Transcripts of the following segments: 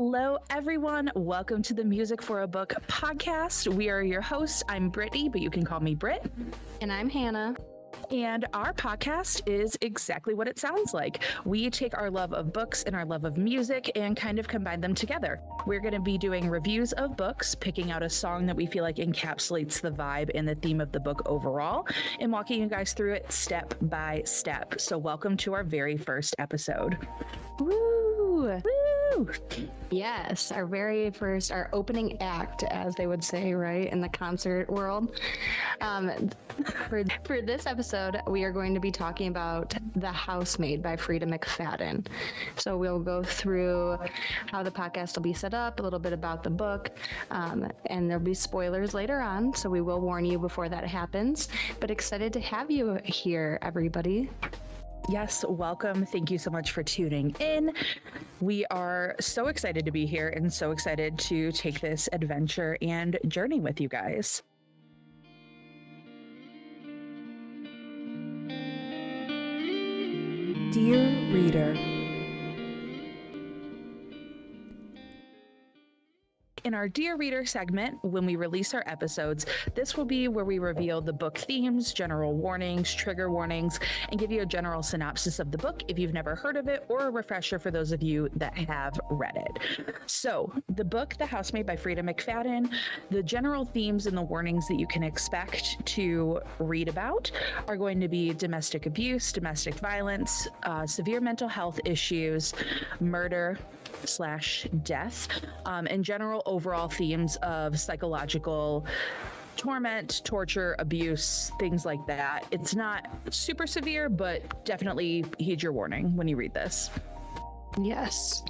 Hello, everyone. Welcome to the Music for a Book podcast. We are your hosts. I'm Brittany, but you can call me Britt. And I'm Hannah. And our podcast is exactly what it sounds like. We take our love of books and our love of music and kind of combine them together. We're going to be doing reviews of books, picking out a song that we feel like encapsulates the vibe and the theme of the book overall, and walking you guys through it step by step. So, welcome to our very first episode. Woo! Woo! Yes, our very first, our opening act, as they would say, right, in the concert world. Um, for, for this episode, we are going to be talking about The Housemaid by Freida McFadden. So we'll go through how the podcast will be set up, a little bit about the book, um, and there'll be spoilers later on. So we will warn you before that happens. But excited to have you here, everybody. Yes, welcome. Thank you so much for tuning in. We are so excited to be here and so excited to take this adventure and journey with you guys. Dear Reader, In our Dear Reader segment, when we release our episodes, this will be where we reveal the book themes, general warnings, trigger warnings, and give you a general synopsis of the book if you've never heard of it, or a refresher for those of you that have read it. So, the book, The Housemaid by Freida McFadden, the general themes and the warnings that you can expect to read about are going to be domestic abuse, domestic violence, uh, severe mental health issues, murder, slash death, um, and general overall themes of psychological torment, torture, abuse, things like that. It's not super severe, but definitely heed your warning when you read this. Yes.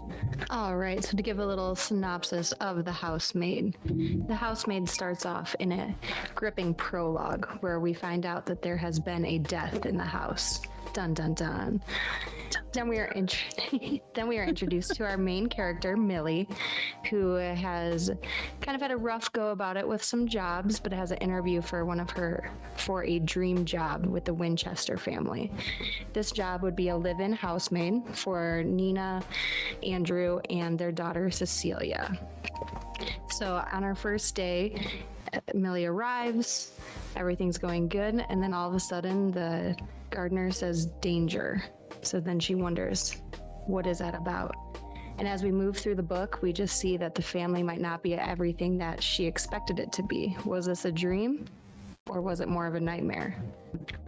All right. So, to give a little synopsis of The Housemaid, The Housemaid starts off in a gripping prologue where we find out that there has been a death in the house. Dun dun dun. Then we are int- then we are introduced to our main character Millie, who has kind of had a rough go about it with some jobs, but has an interview for one of her for a dream job with the Winchester family. This job would be a live-in housemaid for Nina, Andrew, and their daughter Cecilia. So on our first day, Millie arrives, everything's going good, and then all of a sudden the gardener says danger. So then she wonders, what is that about? And as we move through the book, we just see that the family might not be everything that she expected it to be. Was this a dream? Or was it more of a nightmare?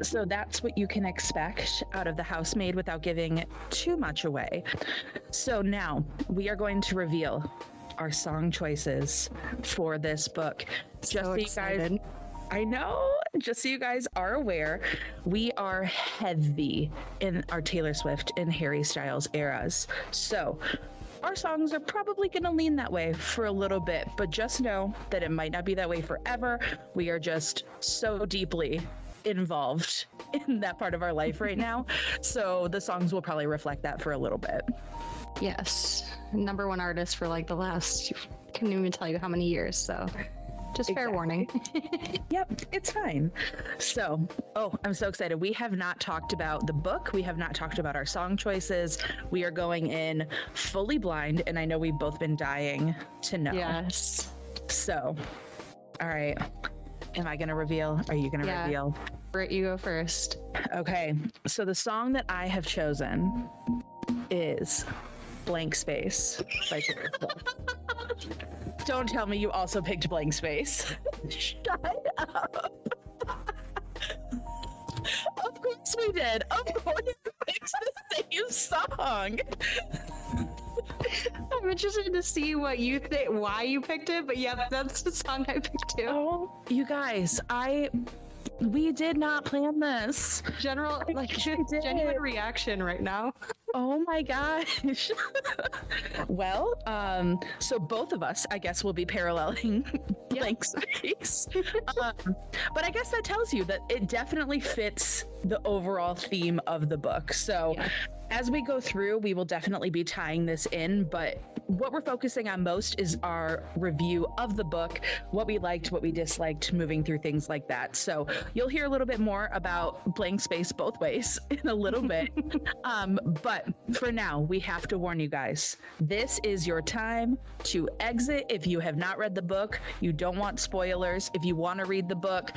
So that's what you can expect out of the housemaid without giving too much away. So now we are going to reveal our song choices for this book. Just so, so you guys I know. Just so you guys are aware, we are heavy in our Taylor Swift and Harry Styles eras. So our songs are probably going to lean that way for a little bit, but just know that it might not be that way forever. We are just so deeply involved in that part of our life right now. So the songs will probably reflect that for a little bit. Yes. Number one artist for like the last, I can't even tell you how many years. So just exactly. fair warning. yep, it's fine. So, oh, I'm so excited. We have not talked about the book. We have not talked about our song choices. We are going in fully blind, and I know we've both been dying to know. Yes. So, all right. Am I going to reveal? Are you going to yeah. reveal? Britt, you go first. Okay. So, the song that I have chosen is Blank Space by. Don't tell me you also picked Blank Space. Shut up. of course we did. Of course we picked the same song. I'm interested to see what you think, why you picked it, but yeah, that's the song I picked too. Oh, you guys, I we did not plan this. General, like, genuine reaction right now. Oh my gosh. well, um, so both of us, I guess, will be paralleling blank space. um, but I guess that tells you that it definitely fits the overall theme of the book. So yeah. as we go through, we will definitely be tying this in, but what we're focusing on most is our review of the book, what we liked, what we disliked, moving through things like that. So you'll hear a little bit more about blank space both ways in a little bit. um, but for now, we have to warn you guys this is your time to exit if you have not read the book, you don't want spoilers. If you want to read the book,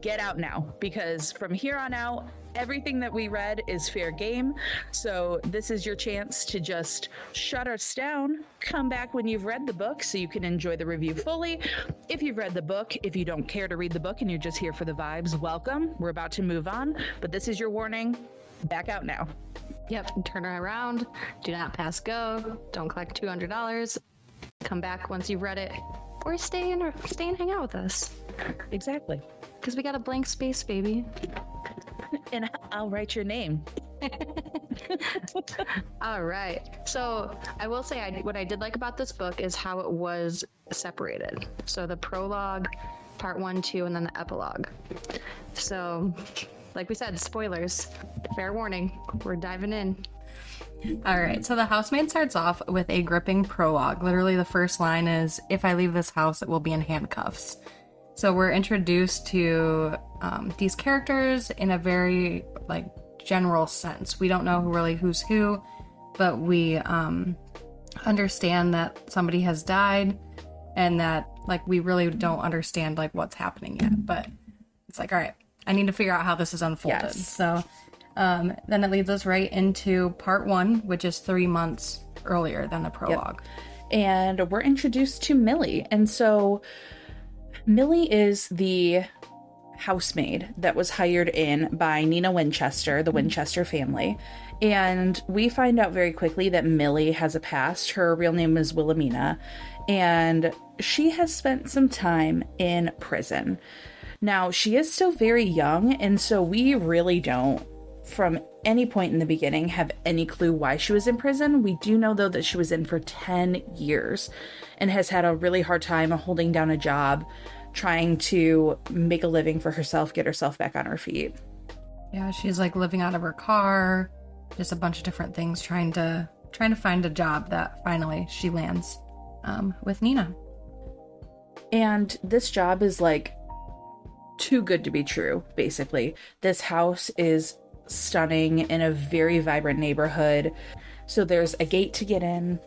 get out now because from here on out, everything that we read is fair game. So this is your chance to just shut us down, come back when you've read the book so you can enjoy the review fully. If you've read the book, if you don't care to read the book and you're just here for the vibes, welcome. We're about to move on, but this is your warning. Back out now. Yep, turn around. Do not pass go. Don't collect $200. Come back once you've read it or stay and stay and hang out with us. Exactly. Because we got a blank space, baby. and I'll write your name. All right. So I will say, I, what I did like about this book is how it was separated. So the prologue, part one, two, and then the epilogue. So, like we said, spoilers. Fair warning. We're diving in. All right. So the housemaid starts off with a gripping prologue. Literally, the first line is If I leave this house, it will be in handcuffs. So we're introduced to um, these characters in a very like general sense. We don't know who really who's who, but we um, understand that somebody has died, and that like we really don't understand like what's happening yet. But it's like, all right, I need to figure out how this is unfolded. Yes. So um, then it leads us right into part one, which is three months earlier than the prologue. Yep. And we're introduced to Millie, and so Millie is the housemaid that was hired in by Nina Winchester, the Winchester family. And we find out very quickly that Millie has a past. Her real name is Wilhelmina, and she has spent some time in prison. Now, she is still very young, and so we really don't, from any point in the beginning, have any clue why she was in prison. We do know, though, that she was in for 10 years and has had a really hard time holding down a job trying to make a living for herself, get herself back on her feet. Yeah, she's like living out of her car, just a bunch of different things, trying to trying to find a job that finally she lands um, with Nina. And this job is like too good to be true, basically. This house is stunning in a very vibrant neighborhood. So there's a gate to get in,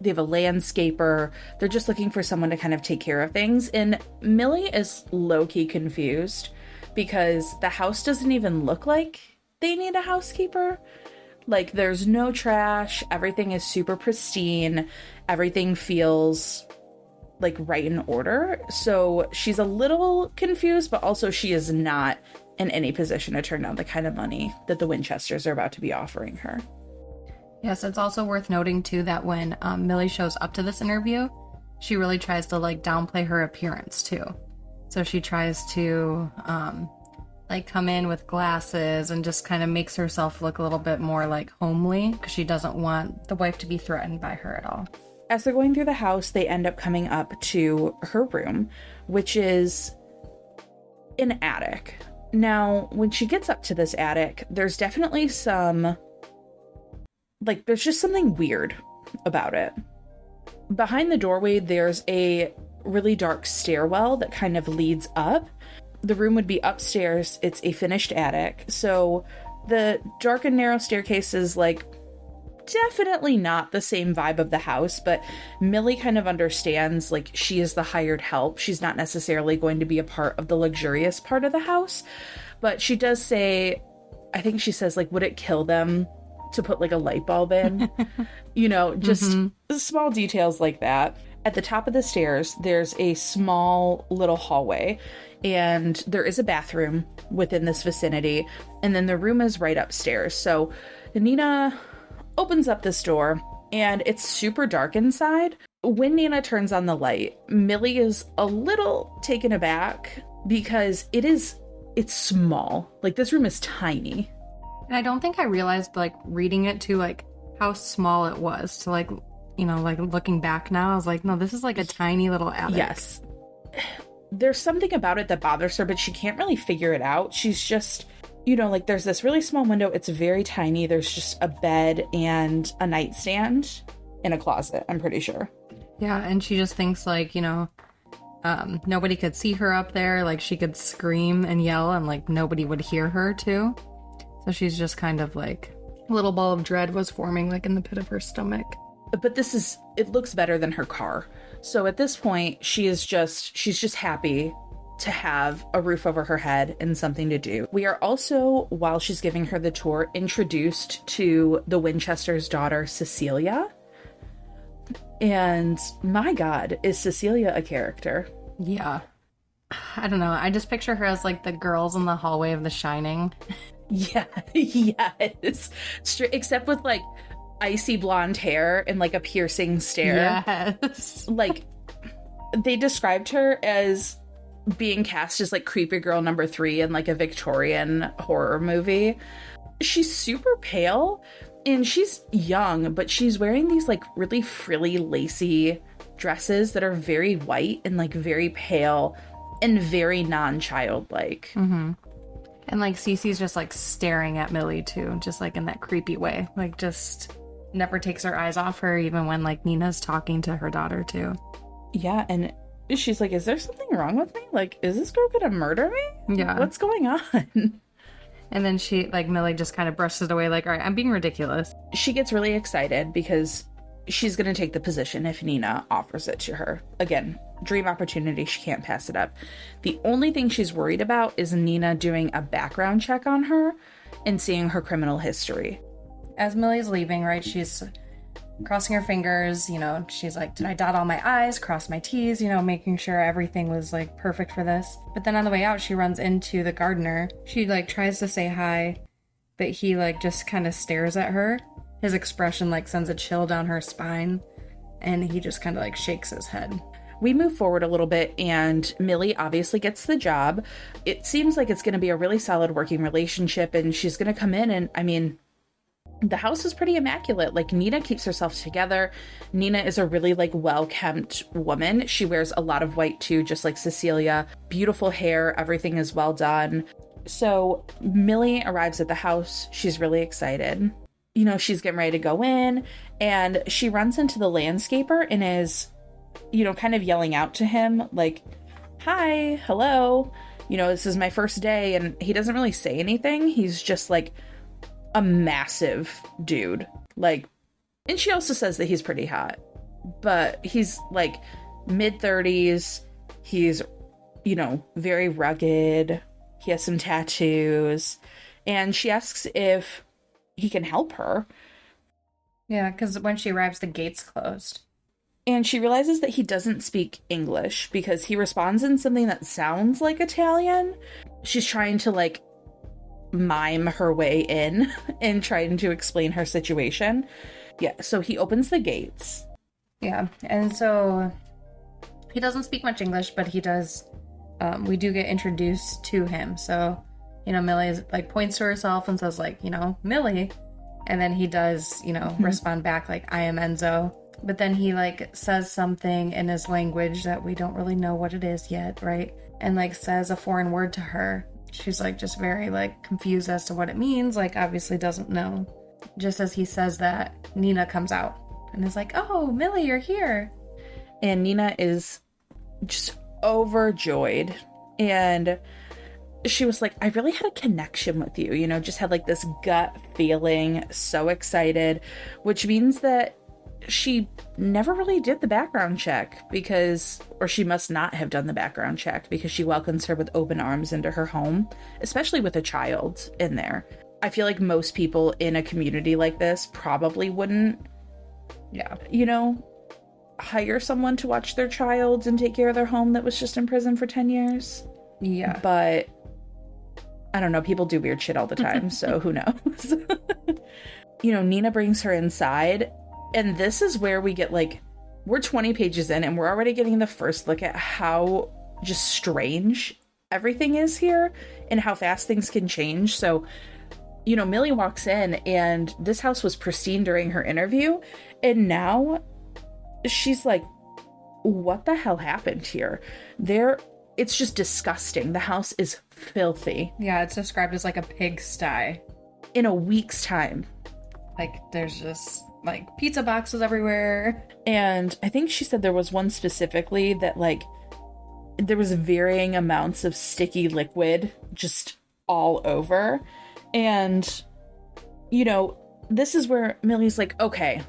they have a landscaper. They're just looking for someone to kind of take care of things. And Millie is low key confused because the house doesn't even look like they need a housekeeper. Like, there's no trash, everything is super pristine, everything feels like right in order. So she's a little confused, but also she is not in any position to turn down the kind of money that the Winchesters are about to be offering her. Yes, it's also worth noting too that when um, Millie shows up to this interview, she really tries to like downplay her appearance too. So she tries to um, like come in with glasses and just kind of makes herself look a little bit more like homely because she doesn't want the wife to be threatened by her at all. As they're going through the house, they end up coming up to her room, which is an attic. Now, when she gets up to this attic, there's definitely some like there's just something weird about it. Behind the doorway, there's a really dark stairwell that kind of leads up. The room would be upstairs. It's a finished attic. So the dark and narrow staircase is like definitely not the same vibe of the house, but Millie kind of understands like she is the hired help. She's not necessarily going to be a part of the luxurious part of the house, but she does say, I think she says, like, would it kill them to put like a light bulb in. you know, just mm-hmm. small details like that. At the top of the stairs, there's a small little hallway, and there is a bathroom within this vicinity. And then the room is right upstairs. So Nina opens up this door, and it's super dark inside. When Nana turns on the light, Millie is a little taken aback because it is it's small. Like this room is tiny. And I don't think I realized, like, reading it to, like, how small it was. To, like, you know, like, looking back now, I was like, no, this is like a tiny little attic. Yes. There's something about it that bothers her, but she can't really figure it out. She's just, you know, like, there's this really small window. It's very tiny. There's just a bed and a nightstand in a closet, I'm pretty sure. Yeah, and she just thinks like, you know, um, nobody could see her up there. Like she could scream and yell, and like nobody would hear her too. So she's just kind of like a little ball of dread was forming like in the pit of her stomach. But this is it looks better than her car. So at this point, she is just she's just happy to have a roof over her head and something to do. We are also, while she's giving her the tour, introduced to the Winchester's daughter, Cecilia. And my God, is Cecilia a character? Yeah. I don't know. I just picture her as like the girls in the hallway of The Shining. Yeah, yes. Except with like icy blonde hair and like a piercing stare. Yes. Like they described her as being cast as like creepy girl number three in like a Victorian horror movie. She's super pale and she's young, but she's wearing these like really frilly, lacy dresses that are very white and like very pale and very non childlike. Mm-hmm. And like Cece's just like staring at Millie too, just like in that creepy way. Like just never takes her eyes off her, even when like Nina's talking to her daughter too. Yeah, and she's like, Is there something wrong with me? Like, is this girl gonna murder me? Yeah. What's going on? And then she like Millie just kind of brushes it away, like, all right, I'm being ridiculous. she gets really excited because she's going to take the position if Nina offers it to her. Again, dream opportunity. She can't pass it up. The only thing she's worried about is Nina doing a background check on her and seeing her criminal history. As Millie's leaving, right, she's crossing her fingers, you know, she's like, Did I dot all my I's, cross my T's, you know, making sure everything was like perfect for this. But then on the way out, she runs into the gardener. She like tries to say hi, but he like just kind of stares at her. His expression like sends a chill down her spine, and he just kind of like shakes his head. We move forward a little bit, and Millie obviously gets the job. It seems like it's going to be a really solid working relationship, and she's going to come in. And I mean, the house is pretty immaculate. Like, Nina keeps herself together. Nina is a really, like, well kept woman. She wears a lot of white too, just like Cecilia. Beautiful hair, everything is well done. So, Millie arrives at the house. She's really excited. You know, she's getting ready to go in, and she runs into the landscaper and is you know, kind of yelling out to him, like, hi, hello, you know, this is my first day. And he doesn't really say anything. He's just like a massive dude. Like, and she also says that he's pretty hot, but he's like mid 30s. He's, you know, very rugged. He has some tattoos. And she asks if he can help her. Yeah, because when she arrives, the gate's closed. and she realizes that he doesn't speak English because he responds in something that sounds like Italian. She's trying to like mime her way in and trying to explain her situation. Yeah, so he opens the gates. Yeah, and so he doesn't speak much English, but he does. Um, we do get introduced to him. So, you know, Millie is, like points to herself and says, like, you know, Millie, and then he does, you know, respond back like, "I am Enzo." But then he like says something in his language that we don't really know what it is yet, right? And like says a foreign word to her. She's like just very like confused as to what it means. Like obviously doesn't know. Just as he says that, Nina comes out and is like, "Oh, Millie, you're here." and Nina is just overjoyed. And she was like, I really had a connection with you, you know, just had like this gut feeling, so excited, which means that she never really did the background check because, or she must not have done the background check because she welcomes her with open arms into her home, especially with a child in there. I feel like most people in a community like this probably wouldn't Yeah. you know, hire someone to watch their child and take care of their home that was just in prison for 10 years. Yeah. But I don't know, people do weird shit all the time, so who knows? you know, Nina brings her inside, and this is where we get like, we're 20 pages in, and we're already getting the first look at how just strange everything is here and how fast things can change. So, you know, Millie walks in, and this house was pristine during her interview, and now she's like, what the hell happened here? There, it's just disgusting. The house is filthy Yeah, it's described as like a pigsty. in a week's time. Like there's just like pizza boxes everywhere. And I think she said there was one specifically that like there was varying amounts of sticky liquid just all over. And you know, this is where Millie's like, okay,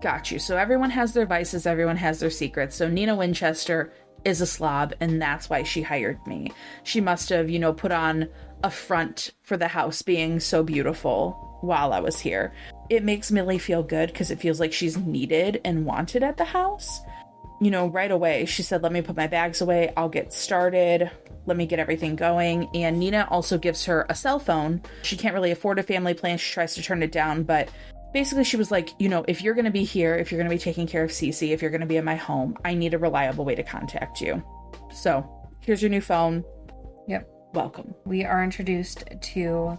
got you. So everyone has their vices, everyone has their secrets. So Nina Winchester is a slob, and that's why she hired me. She must have, you know, put on a front for the house being so beautiful while I was here. It makes Millie feel good because it feels like she's needed and wanted at the house. You know, right away, she said, Let me put my bags away. I'll get started. Let me get everything going. And Nina also gives her a cell phone. She can't really afford a family plan. She tries to turn it down, but basically she was like, you know, if you're going to be here, if you're going to be taking care of Cece, if you're going to be in my home, I need a reliable way to contact you. So, here's your new phone. Yep. Welcome. We are introduced to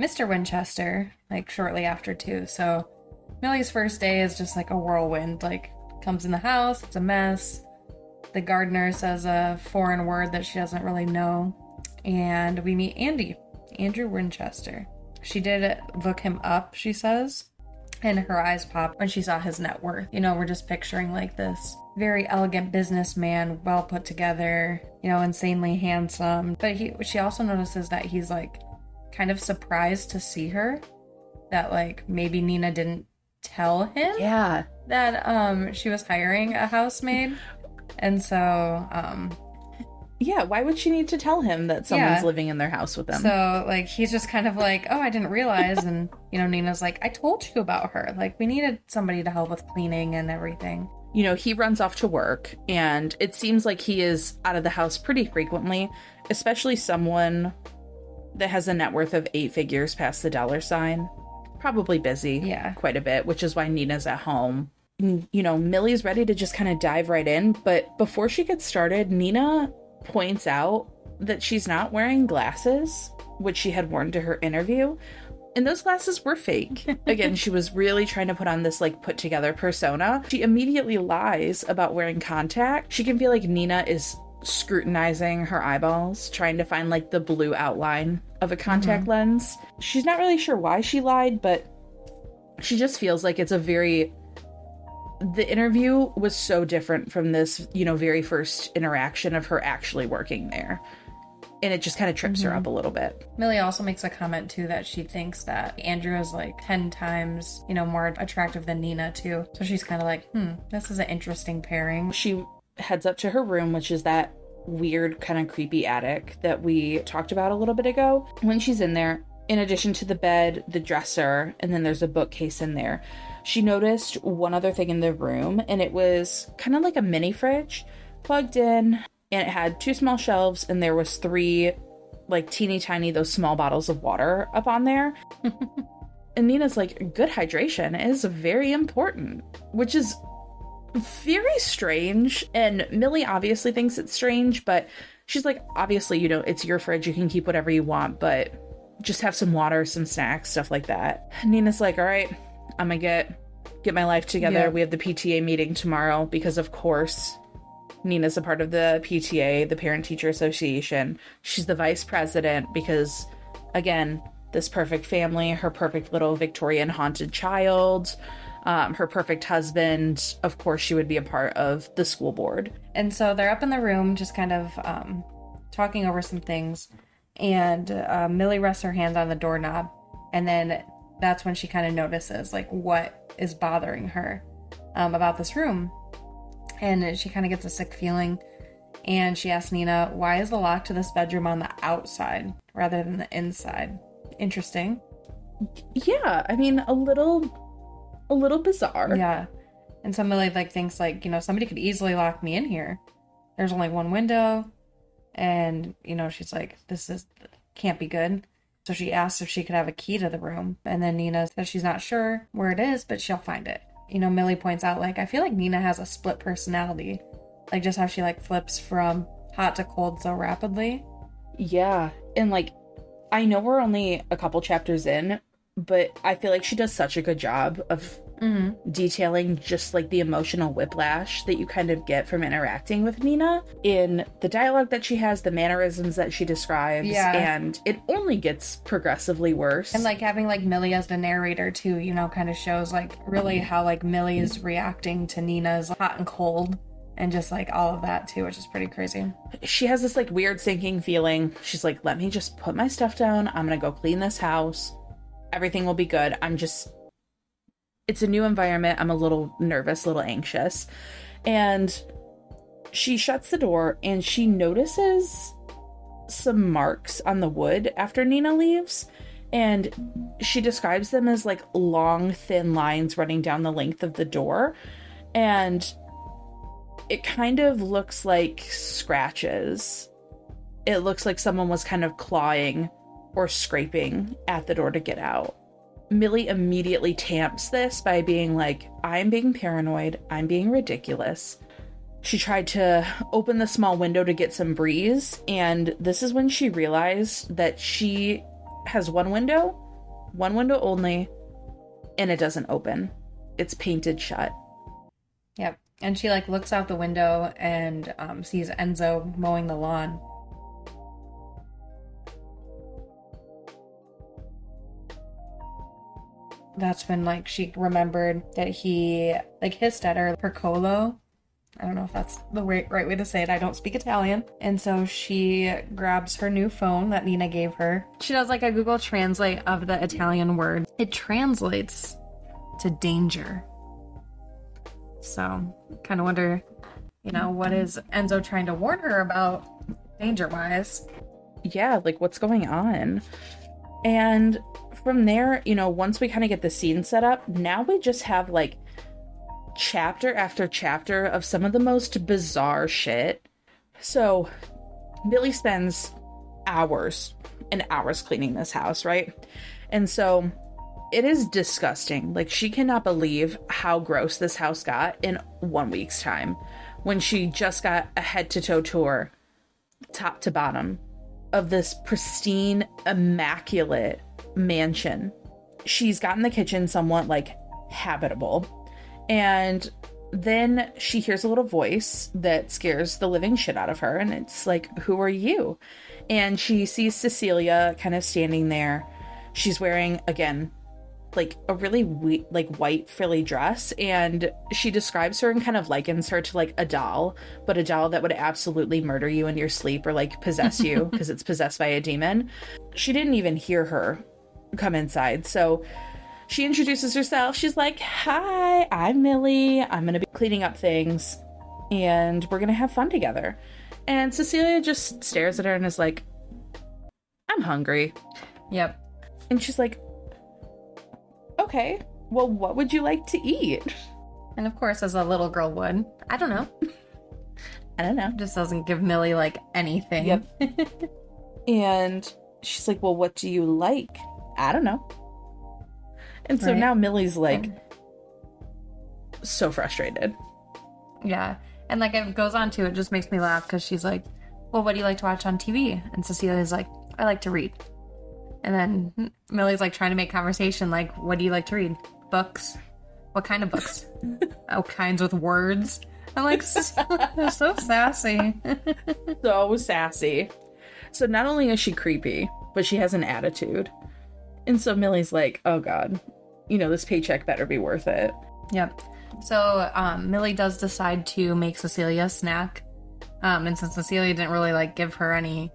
Mr. Winchester, like shortly after too. So Millie's first day is just like a whirlwind. Like comes in the house, it's a mess. The gardener says a foreign word that she doesn't really know. And we meet Andy, Andrew Winchester. She did look him up, she says, and her eyes popped when she saw his net worth. You know, we're just picturing like this very elegant businessman, well put together, you know, insanely handsome. But he she also notices that he's like kind of surprised to see her. That like maybe Nina didn't tell him Yeah. that um she was hiring a housemaid. And so um Yeah, why would she need to tell him that someone's Yeah. living in their house with them? So like he's just kind of like, oh, I didn't realize, and you know Nina's like, I told you about her. Like we needed somebody to help with cleaning and everything. you know, he runs off to work and it seems like he is out of the house pretty frequently, especially someone that has a net worth of eight figures past the dollar sign. Probably busy Yeah. quite a bit, which is why Nina's at home. You know, Millie's ready to just kind of dive right in, but before she gets started, Nina points out that she's not wearing glasses, which she had worn to her interview. And those glasses were fake. Again, she was really trying to put on this like put together persona. She immediately lies about wearing contact. She can feel like Nina is scrutinizing her eyeballs, trying to find like the blue outline of a contact lens. She's not really sure why she lied, but she just feels like it's a very the interview was so different from this, you know, very first interaction of her actually working there. And it just kind of trips her up a little bit. Millie also makes a comment too that she thinks that Andrew is like 10 times, you know, more attractive than Nina too. So she's kind of like, hmm, this is an interesting pairing. She heads up to her room, which is that weird, kind of creepy attic that we talked about a little bit ago. When she's in there, in addition to the bed, the dresser, and then there's a bookcase in there, she noticed one other thing in the room, and it was kind of like a mini fridge plugged in, and it had two small shelves, and there was three like teeny tiny those small bottles of water up on there. and Nina's like, good hydration is very important, which is very strange. And Millie obviously thinks it's strange, but she's like, obviously, you know, it's your fridge. You can keep whatever you want, but just have some water, some snacks, stuff like that. Nina's like, all right, I'm gonna get get my life together. Yeah. We have the PTA meeting tomorrow because of course Nina's a part of the PTA, the Parent Teacher Association. She's the vice president because again, this perfect family, her perfect little Victorian haunted child, um, her perfect husband. Of course, she would be a part of the school board. And so they're up in the room, just kind of um, talking over some things. And uh, Millie rests her hand on the doorknob. And then that's when she kind of notices, like, what is bothering her um, about this room. And she kind of gets a sick feeling. And she asks Nina, why is the lock to this bedroom on the outside rather than the inside? Interesting. Yeah, I mean, a little, a little bizarre. Yeah. And somebody like thinks like, you know, somebody could easily lock me in here. There's only one window. And, you know, she's like, this is can't be good. So she asks if she could have a key to the room. And then Nina says she's not sure where it is, but she'll find it. You know, Millie points out like I feel like Nina has a split personality. Like just how she like flips from hot to cold so rapidly. Yeah. And like, I know we're only a couple chapters in, but I feel like she does such a good job of Mm-hmm. detailing just like the emotional whiplash that you kind of get from interacting with Nina in the dialogue that she has, the mannerisms that she describes, Yeah. and it only gets progressively worse. And like having like Millie as the narrator too, you know, kind of shows like really how like Millie is reacting to Nina's hot and cold and just like all of that too, which is pretty crazy. she has this like weird sinking feeling. She's like, let me just put my stuff down. I'm gonna go clean this house. Everything will be good. I'm just, it's a new environment. I'm a little nervous, a little anxious. And she shuts the door and she notices some marks on the wood after Nina leaves. And she describes them as like long, thin lines running down the length of the door. And it kind of looks like scratches. It looks like someone was kind of clawing or scraping at the door to get out. Millie immediately tamps this by being like, I'm being paranoid, I'm being ridiculous. She tried to open the small window to get some breeze, and this is when she realized that she has one window, one window only, and it doesn't open. It's painted shut. Yep. And she like looks out the window and um, sees Enzo mowing the lawn. That's when like she remembered that he like hissed at her Percolo. I don't know if that's the right, right way to say it. I don't speak Italian. And so she grabs her new phone that Nina gave her. She does like a Google Translate of the Italian word. It translates to danger. So, kind of wonder, you know, what is Enzo trying to warn her about danger wise? yeah, like what's going on? And from there, you know, once we kind of get the scene set up, now we just have like chapter after chapter of some of the most bizarre shit. So, Billy spends hours and hours cleaning this house, right? And so it is disgusting. Like, she cannot believe how gross this house got in one week's time when she just got a head to toe tour, top to bottom, of this pristine, immaculate mansion. She's gotten the kitchen somewhat like habitable. And then she hears a little voice that scares the living shit out of her. And it's like, Who are you? And she sees Cecilia kind of standing there. She's wearing, again, like a really we- like white frilly dress and she describes her and kind of likens her to like a doll but a doll that would absolutely murder you in your sleep or like possess you because it's possessed by a demon she didn't even hear her come inside so she introduces herself she's like hi i'm millie i'm gonna be cleaning up things and we're gonna have fun together and cecilia just stares at her and is like i'm hungry Yep. and she's like, okay, well, what would you like to eat? And of course, as a little girl would, I don't know, I don't know. just doesn't give Millie like anything. Yep. And she's like, well, what do you like? I don't know. And so Right. now Millie's like, um, so frustrated. Yeah. And like it goes on to, it just makes me laugh because she's like, well, what do you like to watch on TV? And Cecilia's like, I like to read. And then Millie's like trying to make conversation, like, what do you like to read? Books? What kind of books? oh, kinds with words. I'm like, they're so sassy. So sassy. So not only is she creepy, but she has an attitude. And so Millie's like, oh God, you know, this paycheck better be worth it. Yep. So um, Millie does decide to make Cecilia a snack, um, and since Cecilia didn't really like give her any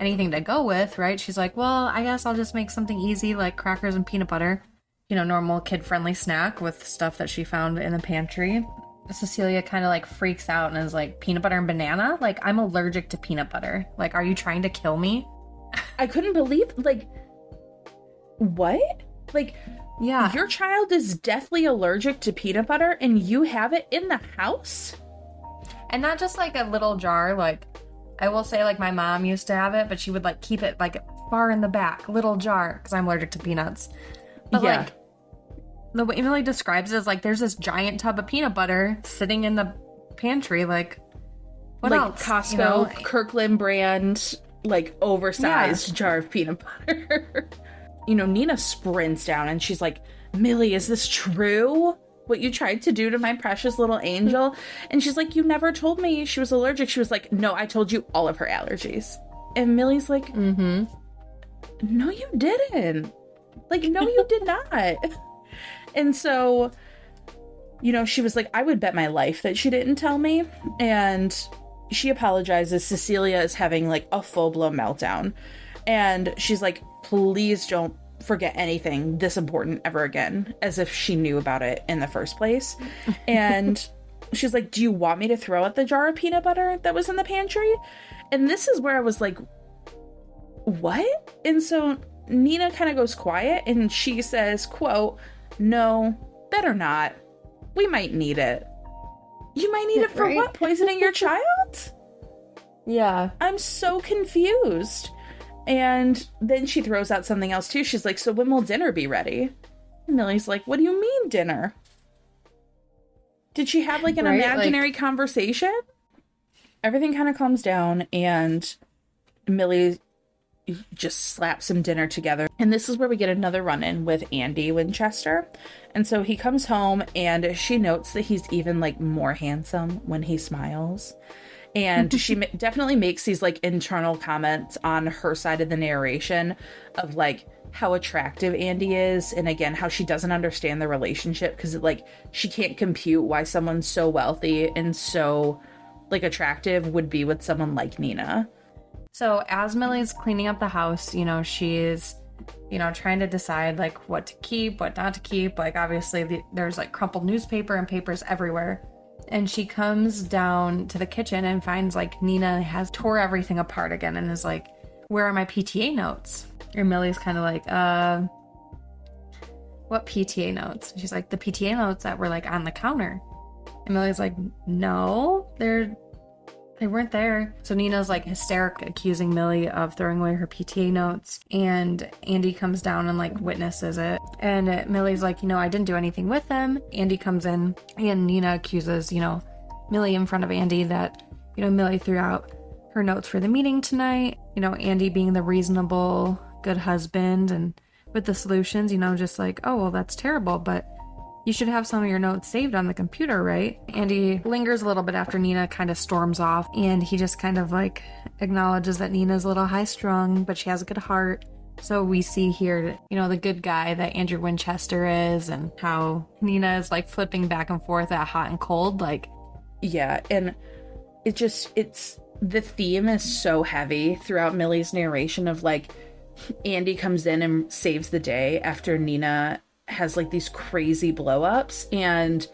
anything to go with, right? She's like, well, I guess I'll just make something easy like crackers and peanut butter, you know, normal kid friendly snack with stuff that she found in the pantry. Cecilia kind of like freaks out and is like, peanut butter and banana? Like, I'm allergic to peanut butter. Like, are you trying to kill me? I couldn't believe, like, what? Like, Yeah. Your child is deathly allergic to peanut butter and you have it in the house? And not just like a little jar, like I will say like my mom used to have it, but she would like keep it like far in the back, little jar, because I'm allergic to peanuts. But Yeah. like the way Emily describes it is like there's this giant tub of peanut butter sitting in the pantry, like what like else? Costco, You know? Kirkland brand, like oversized jar of peanut butter. you know, Nina sprints down and she's like, Millie, is this true? What you tried to do to my precious little angel? And she's like, You never told me she was allergic. She was like, No, I told you all of her allergies. And Millie's like, Mm-hmm. No, you didn't. Like, no, you did not. And so, you know, she was like, I would bet my life that she didn't tell me. And she apologizes. Cecilia is having like a full blown meltdown. And she's like, please don't forget anything this important ever again, as if she knew about it in the first place. And she's like, Do you want me to throw out the jar of peanut butter that was in the pantry? And this is where I was like, What? And so Nina kind of goes quiet and she says, quote, No, better not. We might need it. You might need it for Right. what? Poisoning your child? Yeah. I'm so confused. And then she throws out something else too. She's like, So when will dinner be ready? And Millie's like, What do you mean dinner? Did she have like an Right, like- imaginary conversation? Everything kind of calms down, and Millie just slaps some dinner together. And this is where we get another run in with Andy Winchester. And so he comes home, and she notes that he's even like more handsome when he smiles and she definitely makes these like internal comments on her side of the narration of like how attractive Andy is and again how she doesn't understand the relationship because like she can't compute why someone so wealthy and so like attractive would be with someone like Nina. So as Millie's cleaning up the house, you know, she's, you know, trying to decide like what to keep, what not to keep. Like obviously the, there's like crumpled newspaper and papers everywhere. And she comes down to the kitchen and finds like Nina has tore everything apart again and is like, "Where are my PTA notes?" And Millie's kind of like, "Uh, what PTA notes?" She's like, "The PTA notes that were like on the counter." And Millie's like, "No, they're they weren't there. So Nina's like hysteric, accusing Millie of throwing away her PTA notes. And Andy comes down and like witnesses it. And Millie's like, you know, I didn't do anything with them. Andy comes in and Nina accuses, you know, Millie in front of Andy that, you know, Millie threw out her notes for the meeting tonight. You know, Andy being the reasonable, good husband and with the solutions, you know, just like, oh, well, that's terrible. But you should have some of your notes saved on the computer, right? Andy lingers a little bit after Nina kind of storms off, and he just kind of like acknowledges that Nina's a little high strung, but she has a good heart. So we see here, you know, the good guy that Andrew Winchester is, and how Nina is like flipping back and forth at hot and cold. Like, Yeah, and it just it's the theme is so heavy throughout Millie's narration of like Andy comes in and saves the day after Nina has like these crazy blow-ups and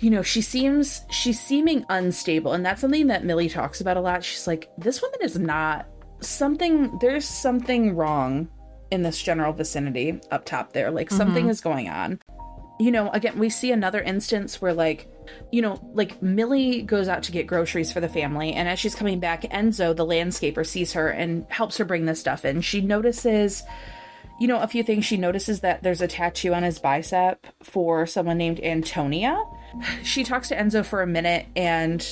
you know, she seems she's seeming unstable and that's something that Millie talks about a lot. She's like this woman is not something there's something wrong in this general vicinity up top there. Like mm-hmm. something is going on you know, again, we see another instance where, like, you know, like Millie goes out to get groceries for the family, and as she's coming back, Enzo, the landscaper, sees her and helps her bring this stuff in. She notices, you know, a few things. She notices that there's a tattoo on his bicep for someone named Antonia. She talks to Enzo for a minute, and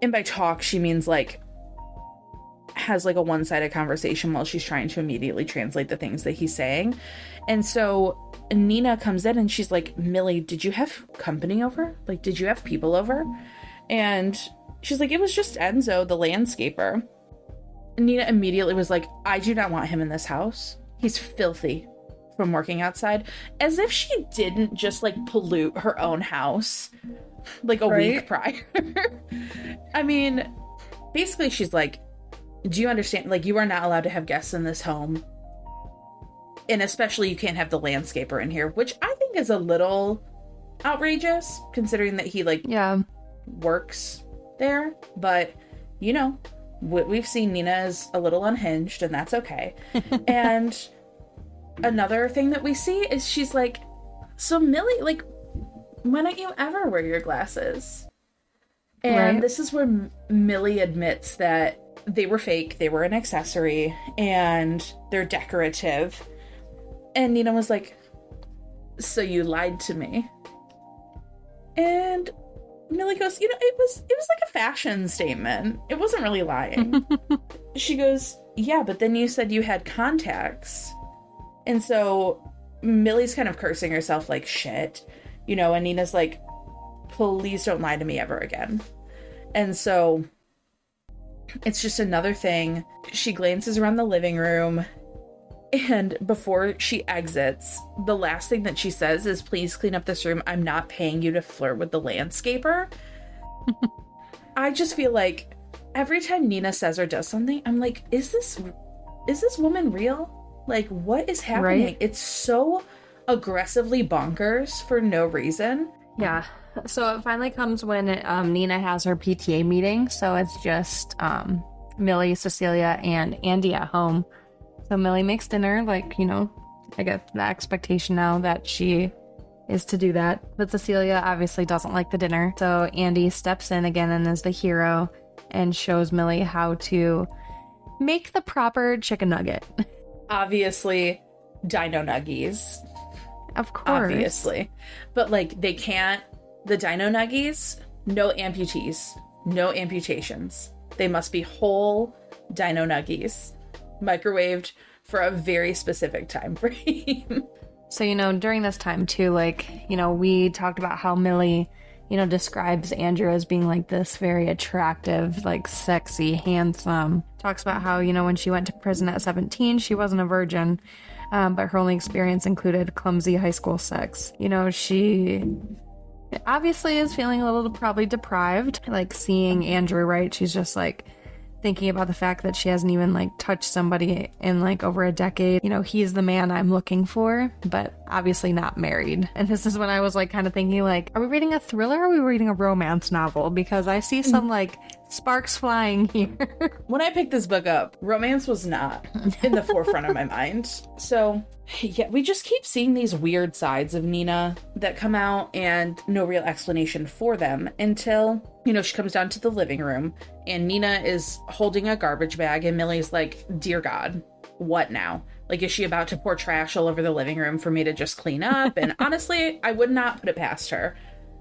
and by talk, she means like has like a one-sided conversation while she's trying to immediately translate the things that he's saying. And so Nina comes in and she's like, "Millie, did you have company over? Like did you have people over?" And she's like, "It was just Enzo, the landscaper." And Nina immediately was like, "I do not want him in this house. He's filthy." From working outside, as if she didn't just like pollute her own house like a Right. week prior. I mean, basically, she's like, do you understand? Like, you are not allowed to have guests in this home. And especially, you can't have the landscaper in here, which I think is a little outrageous considering that he, like, yeah, works there. But, you know, we've seen Nina is a little unhinged, and that's okay. and another thing that we see is she's like, So, Millie, like, why don't you ever wear your glasses? And Right. this is where M- Millie admits that they were fake, they were an accessory, and they're decorative. And Nina was like, So you lied to me. And Millie goes, You know, it was it was like a fashion statement. It wasn't really lying. she goes, Yeah, but then you said you had contacts. And so Millie's kind of cursing herself like shit, you know, and Nina's like, please don't lie to me ever again. And so it's just another thing. She glances around the living room and before she exits, the last thing that she says is, Please clean up this room. I'm not paying you to flirt with the landscaper. I just feel like every time Nina says or does something, I'm like, Is this is this woman real? Like, what is happening? Right. It's so aggressively bonkers for no reason. Yeah. So it finally comes when um, Nina has her PTA meeting. So it's just um, Millie, Cecilia, and Andy at home. So Millie makes dinner, like, you know, I get the expectation now that she is to do that. But Cecilia obviously doesn't like the dinner. So Andy steps in again and is the hero and shows Millie how to make the proper chicken nugget. Obviously, dino nuggies. Of course. obviously. But like they can't the dino nuggies, no amputees, no amputations. They must be whole dino nuggies, microwaved for a very specific time frame. So, you know, during this time too, like, you know, we talked about how Millie, you know, describes Andrew as being like this very attractive, like sexy, handsome. Talks about how, you know, when she went to prison at 17, she wasn't a virgin, um, but her only experience included clumsy high school sex. You know, she obviously is feeling a little probably deprived, like seeing Andrew, right? She's just like, thinking about the fact that she hasn't even like touched somebody in like over a decade. You know, he's the man I'm looking for, but obviously not married. And this is when I was like kind of thinking like, are we reading a thriller or are we reading a romance novel? Because I see some mm. like sparks flying here. when I picked this book up, romance was not in the forefront of my mind. So, yeah, we just keep seeing these weird sides of Nina that come out and no real explanation for them until, you know, she comes down to the living room and Nina is holding a garbage bag and Millie's like, "Dear God, what now?" Like, is she about to pour trash all over the living room for me to just clean up? And honestly, I would not put it past her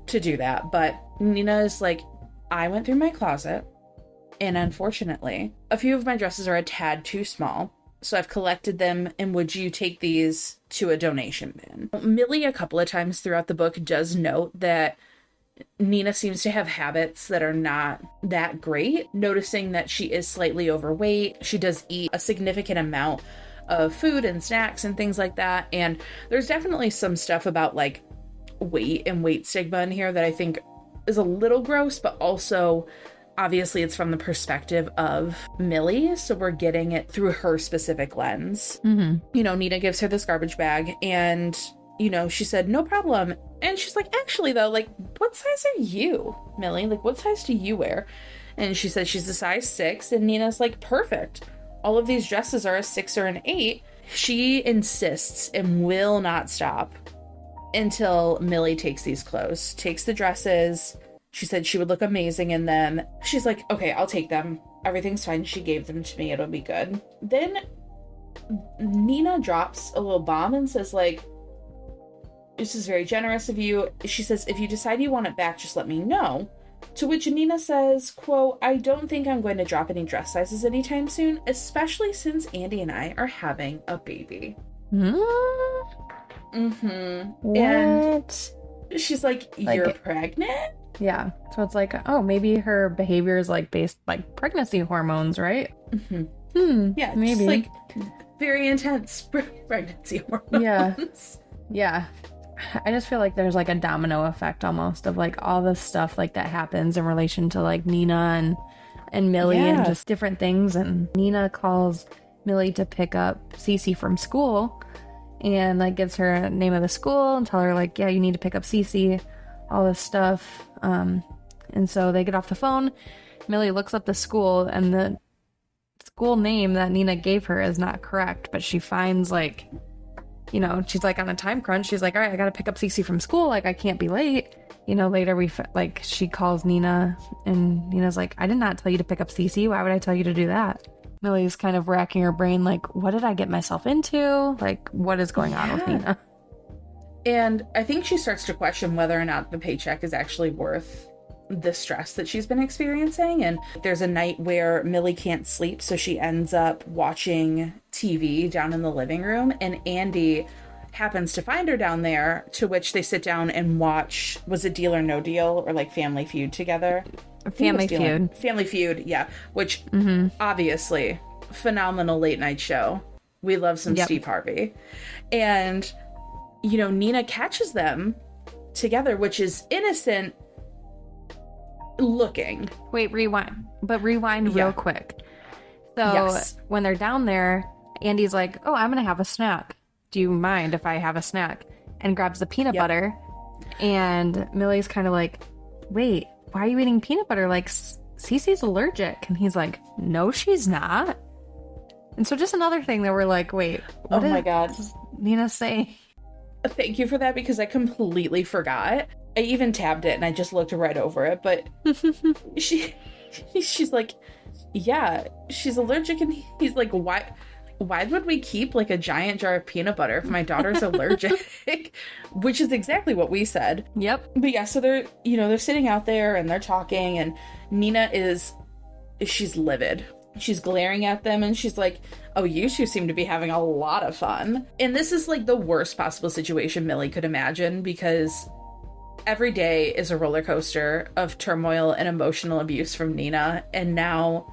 to do that. But Nina is like, I went through my closet, and unfortunately, a few of my dresses are a tad too small. So I've collected them, and would you take these to a donation bin? Millie, a couple of times throughout the book, does note that Nina seems to have habits that are not that great, noticing that she is slightly overweight. She does eat a significant amount of food and snacks and things like that. And there's definitely some stuff about like weight and weight stigma in here that I think is a little gross, but also obviously it's from the perspective of Millie, so we're getting it through her specific lens. Mm-hmm. You know, Nina gives her this garbage bag and you know, she said, no problem. And she's like, actually, though, like, what size are you, Millie? Like, what size do you wear? And she says she's a size six. And Nina's like, perfect. All of these dresses are a six or an eight. She insists and will not stop until Millie takes these clothes, takes the dresses. She said she would look amazing in them. She's like, okay, I'll take them. Everything's fine. She gave them to me. It'll be good. Then Nina drops a little bomb and says, like, this is very generous of you. She says, if you decide you want it back, just let me know. To which Nina says, quote, I don't think I'm going to drop any dress sizes anytime soon, especially since Andy and I are having a baby. Mm-hmm. What? And she's like, You're Like- pregnant? yeah. So it's like, oh, maybe her behavior is like based like pregnancy hormones, right? hmm Hmm. Yeah, maybe. like very intense pre- pregnancy hormones. Yeah. Yeah. I just feel like there's like a domino effect almost of like all this stuff like that happens in relation to like Nina and and Millie and just different things. And Nina calls Millie to pick up Cece from school and like gives her name of the school and tell her like yeah you need to pick up Cece all this stuff. Um and so they get off the phone. Millie looks up the school and the school name that Nina gave her is not correct but she finds like you know, she's like on a time crunch. She's like, all right, I got to pick up Cece from school. Like, I can't be late. You know, later we, like, she calls Nina and Nina's like, I did not tell you to pick up Cece. Why would I tell you to do that? Millie's kind of racking her brain, like, what did I get myself into? Like, what is going on with Nina? And I think she starts to question whether or not the paycheck is actually worth the stress that she's been experiencing. And there's a night where Millie can't sleep, so she ends up watching TV down in the living room, and Andy happens to find her down there, to which they sit down and watch was it Deal or No Deal or like Family Feud together? Family Feud. Family Feud, yeah. Which obviously phenomenal late night show. We love some Yep. Steve Harvey. And you know, Nina catches them together, which is innocent looking. Wait, rewind. But rewind Yeah. real quick. So Yes. when they're down there, Andy's like, "Oh, I'm gonna have a snack. Do you mind if I have a snack?" And grabs the peanut Yep. butter. And Millie's kind of like, "Wait, why are you eating peanut butter? Like, Cece's allergic." And he's like, "No, she's not." And so just another thing that we're like, "Wait, oh what oh my did god. Nina say?" Thank you for that because I completely forgot. I even tabbed it and I just looked right over it, but she she's like, "Yeah, she's allergic." And he's like, "Why why would we keep like a giant jar of peanut butter if my daughter's allergic?" Which is exactly what we said. Yep. But yeah, so they're you know, they're sitting out there and they're talking and Nina is she's livid. She's glaring at them and she's like, "Oh, you two seem to be having a lot of fun." And this is like the worst possible situation Millie could imagine because every day is a roller coaster of turmoil and emotional abuse from Nina and now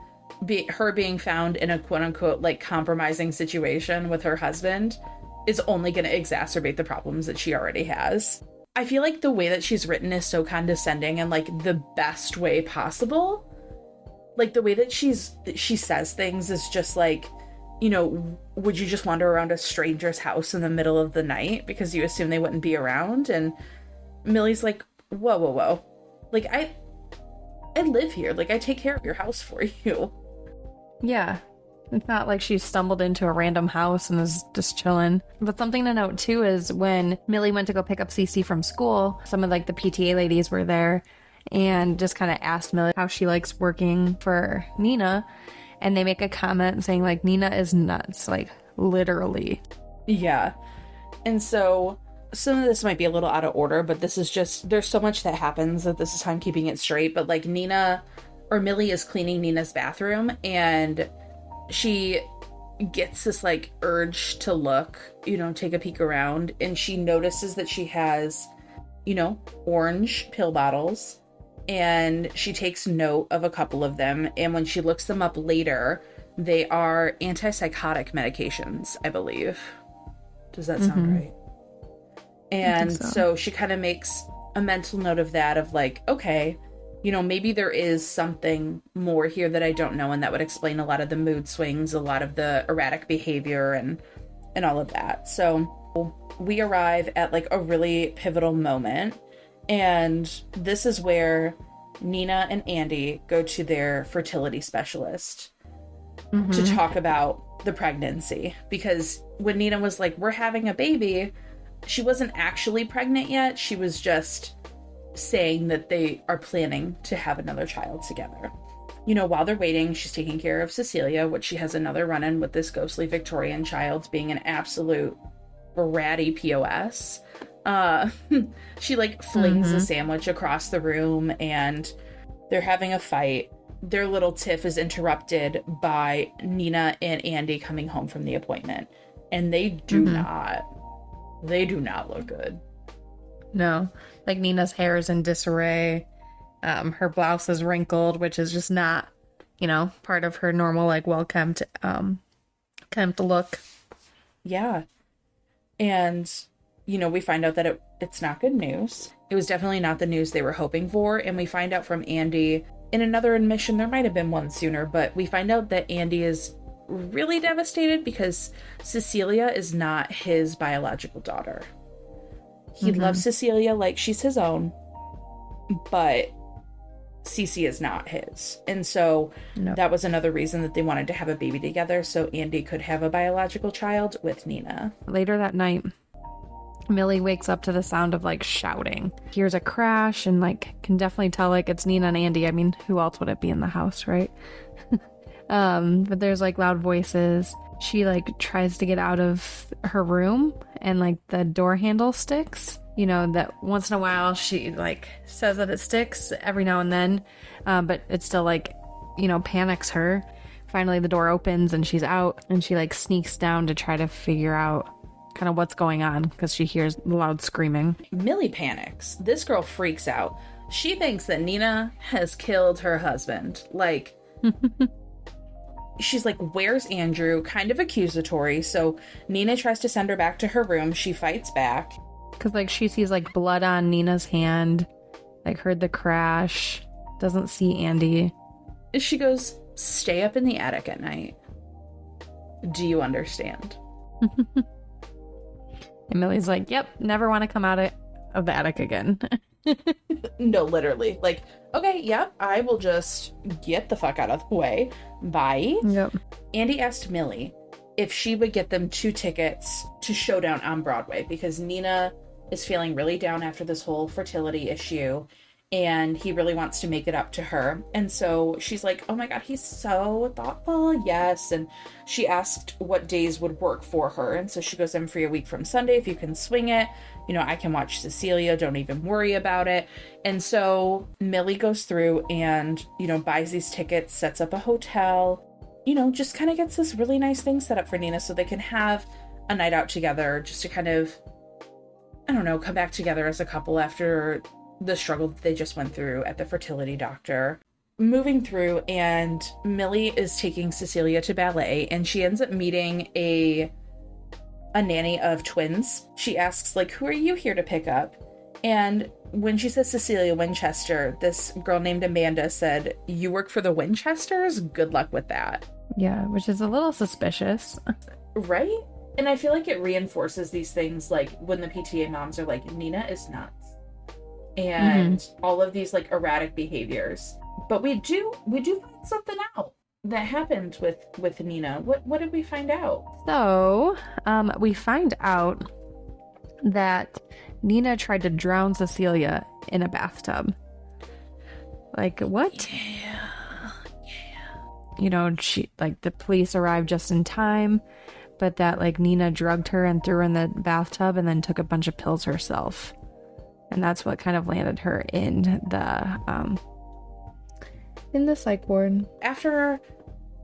be, her being found in a quote unquote like compromising situation with her husband is only going to exacerbate the problems that she already has. I feel like the way that she's written is so condescending and like the best way possible. Like the way that she's she says things is just like, you know, would you just wander around a stranger's house in the middle of the night because you assume they wouldn't be around? And Millie's like, whoa, whoa, whoa. Like I I live here. Like I take care of your house for you. Yeah. It's not like she stumbled into a random house and is just chilling. But something to note too is when Millie went to go pick up Cece from school, some of like the PTA ladies were there and just kind of asked Millie how she likes working for Nina. And they make a comment saying like Nina is nuts, like literally. Yeah. And so some of this might be a little out of order, but this is just there's so much that happens that this is how I'm keeping it straight. But like Nina or Millie is cleaning Nina's bathroom and she gets this like urge to look, you know, take a peek around, and she notices that she has, you know, orange pill bottles. And she takes note of a couple of them. And when she looks them up later, they are antipsychotic medications, I believe. Does that sound mm-hmm. right? And so. so she kind of makes a mental note of that of like, okay, you know, maybe there is something more here that I don't know, and that would explain a lot of the mood swings, a lot of the erratic behavior, and and all of that. So we arrive at like a really pivotal moment, and this is where Nina and Andy go to their fertility specialist to mm-hmm. talk about the pregnancy because when Nina was like, "We're having a baby," she wasn't actually pregnant yet. She was just saying that they are planning to have another child together. You know, while they're waiting, she's taking care of Cecilia, which she has another run in with this ghostly Victorian child being an absolute bratty POS. Uh, she like flings a sandwich across the room and they're having a fight. Their little tiff is interrupted by Nina and Andy coming home from the appointment. And they do not, they do not look good. No. Like Nina's hair is in disarray. Um, her blouse is wrinkled, which is just not, you know, part of her normal like well kempt um kempt look. Yeah. And you know, we find out that it it's not good news. It was definitely not the news they were hoping for, and we find out from Andy in another admission there might have been one sooner, but we find out that Andy is really devastated because Cecilia is not his biological daughter. He mm-hmm. loves Cecilia like she's his own, but Cece is not his. And so No. that was another reason that they wanted to have a baby together so Andy could have a biological child with Nina. Later that night, Millie wakes up to the sound of like shouting. Hears a crash and like can definitely tell like it's Nina and Andy. I mean, who else would it be in the house, right? Um, but there's like loud voices. She like tries to get out of her room and like the door handle sticks you know, that once in a while she like says that it sticks every now and then, um, but it still like, you know, panics her. Finally, the door opens and she's out and she like sneaks down to try to figure out kind of what's going on because she hears loud screaming. Millie panics. This girl freaks out. She thinks that Nina has killed her husband. Like, she's like, Where's Andrew? Kind of accusatory. So Nina tries to send her back to her room. She fights back. Because, like, she sees, like, blood on Nina's hand, like, heard the crash, doesn't see Andy. She goes, Stay up in the attic at night. Do you understand? Emily's like, yep, never want to come out of the attic again. no, literally. Like, okay, yep, I will just get the fuck out of the way. Bye. Yep. Andy asked Millie if she would get them two tickets to Showdown on Broadway because Nina is feeling really down after this whole fertility issue and he really wants to make it up to her. And so she's like, Oh my God, he's so thoughtful. Yes. And she asked what days would work for her. And so she goes, I'm free a week from Sunday if you can swing it. You know, I can watch Cecilia. Don't even worry about it. And so Millie goes through and, you know, buys these tickets, sets up a hotel, you know, just kind of gets this really nice thing set up for Nina so they can have a night out together just to kind of, I don't know, come back together as a couple after the struggle that they just went through at the fertility doctor. Moving through, and Millie is taking Cecilia to ballet, and she ends up meeting a a nanny of twins. She asks, like, who are you here to pick up? And when she says Cecilia Winchester, this girl named Amanda said, You work for the Winchesters? Good luck with that. Yeah, which is a little suspicious. Right? And I feel like it reinforces these things like when the PTA moms are like, Nina is nuts and mm-hmm. all of these like erratic behaviors. But we do we do find something out that happened with with Nina. What what did we find out? So, um, we find out that Nina tried to drown Cecilia in a bathtub. Like what? Yeah. Yeah. You know, she like the police arrived just in time, but that like Nina drugged her and threw her in the bathtub and then took a bunch of pills herself and that's what kind of landed her in the um in the psych ward. After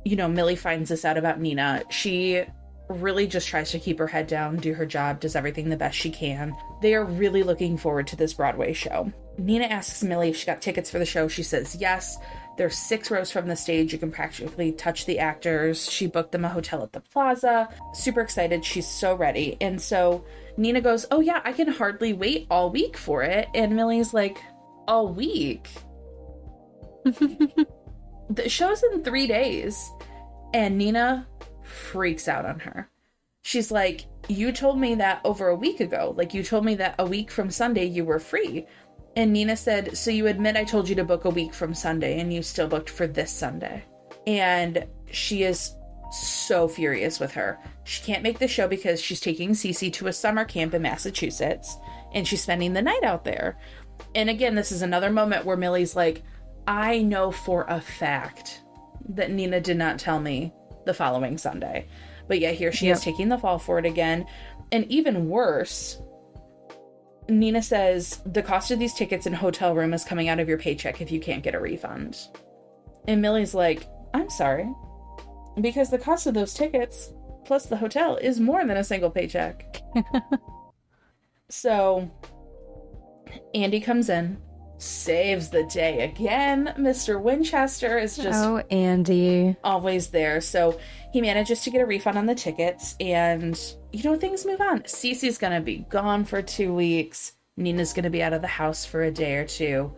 you know Millie finds this out about Nina, she really just tries to keep her head down, do her job, does everything the best she can. They are really looking forward to this Broadway show. Nina asks Millie if she got tickets for the show. She says yes. They're six rows from the stage. You can practically touch the actors. She booked them a hotel at the plaza. Super excited. She's so ready. And so Nina goes, Oh, yeah, I can hardly wait all week for it. And Millie's like, All week? the show's in three days. And Nina freaks out on her. She's like, You told me that over a week ago. Like, you told me that a week from Sunday you were free. And Nina said, So you admit I told you to book a week from Sunday and you still booked for this Sunday. And she is so furious with her. She can't make the show because she's taking Cece to a summer camp in Massachusetts and she's spending the night out there. And again, this is another moment where Millie's like, I know for a fact that Nina did not tell me the following Sunday. But yet here she yep. is taking the fall for it again. And even worse, Nina says the cost of these tickets and hotel room is coming out of your paycheck if you can't get a refund. And Millie's like, I'm sorry. Because the cost of those tickets plus the hotel is more than a single paycheck. so Andy comes in, saves the day again. Mr. Winchester is just Oh, Andy. Always there. So he manages to get a refund on the tickets and you know things move on. Cece's to be gone for 2 weeks. Nina's to be out of the house for a day or two.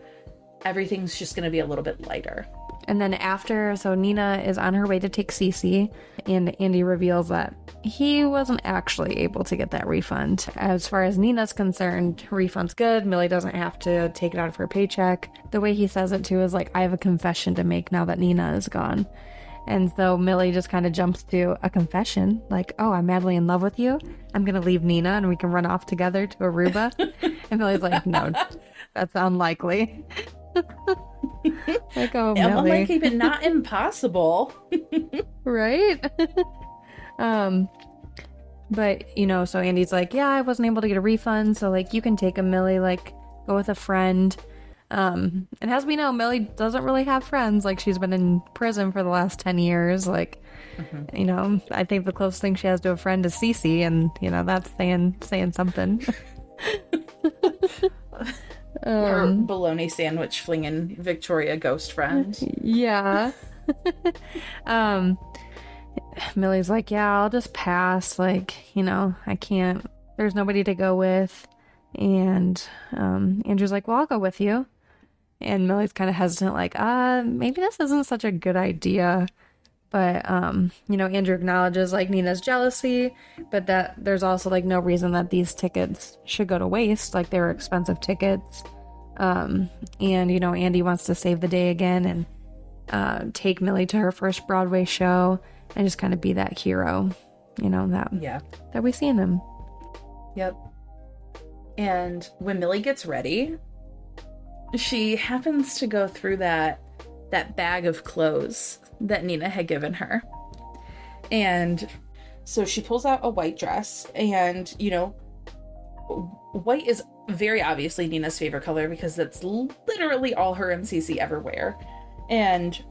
Everything's just to be a little bit lighter. And then after, so Nina is on her way to take Cece, and Andy reveals that he wasn't actually able to get that refund. As far as Nina's concerned, refund's good. Millie doesn't have to take it out of her paycheck. The way he says it too is like, I have a confession to make now that Nina is gone. And so Millie just kind of jumps to a confession, like, "Oh, I'm madly in love with you. I'm gonna leave Nina, and we can run off together to Aruba." and Millie's like, "No, that's unlikely." like, oh, Millie. unlikely, but not impossible, right? um, But, you know, so Andy's like, yeah, I wasn't able to get a refund. So, like, you can take a Millie, like, go with a friend. Um, and as we know, Millie doesn't really have friends. Like, she's been in prison for the last 10 years. Like, mm-hmm. you know, I think the closest thing she has to a friend is Cece. And, you know, that's saying, saying something. Her um, bologna sandwich flinging Victoria ghost friend. Yeah. um, Millie's like, yeah, I'll just pass. Like, you know, I can't. There's nobody to go with. And um, Andrew's like, well, I'll go with you. And Millie's kind of hesitant, like, uh, maybe this isn't such a good idea. But um, you know, Andrew acknowledges like Nina's jealousy, but that there's also like no reason that these tickets should go to waste. Like they were expensive tickets. Um, and you know, Andy wants to save the day again and uh, take Millie to her first Broadway show and just kind of be that hero, you know, that yeah that we see in him. Yep. And when Millie gets ready, she happens to go through that that bag of clothes that Nina had given her. And so she pulls out a white dress and, you know, white is very obviously Nina's favorite color because that's literally all her and Cece ever wear. And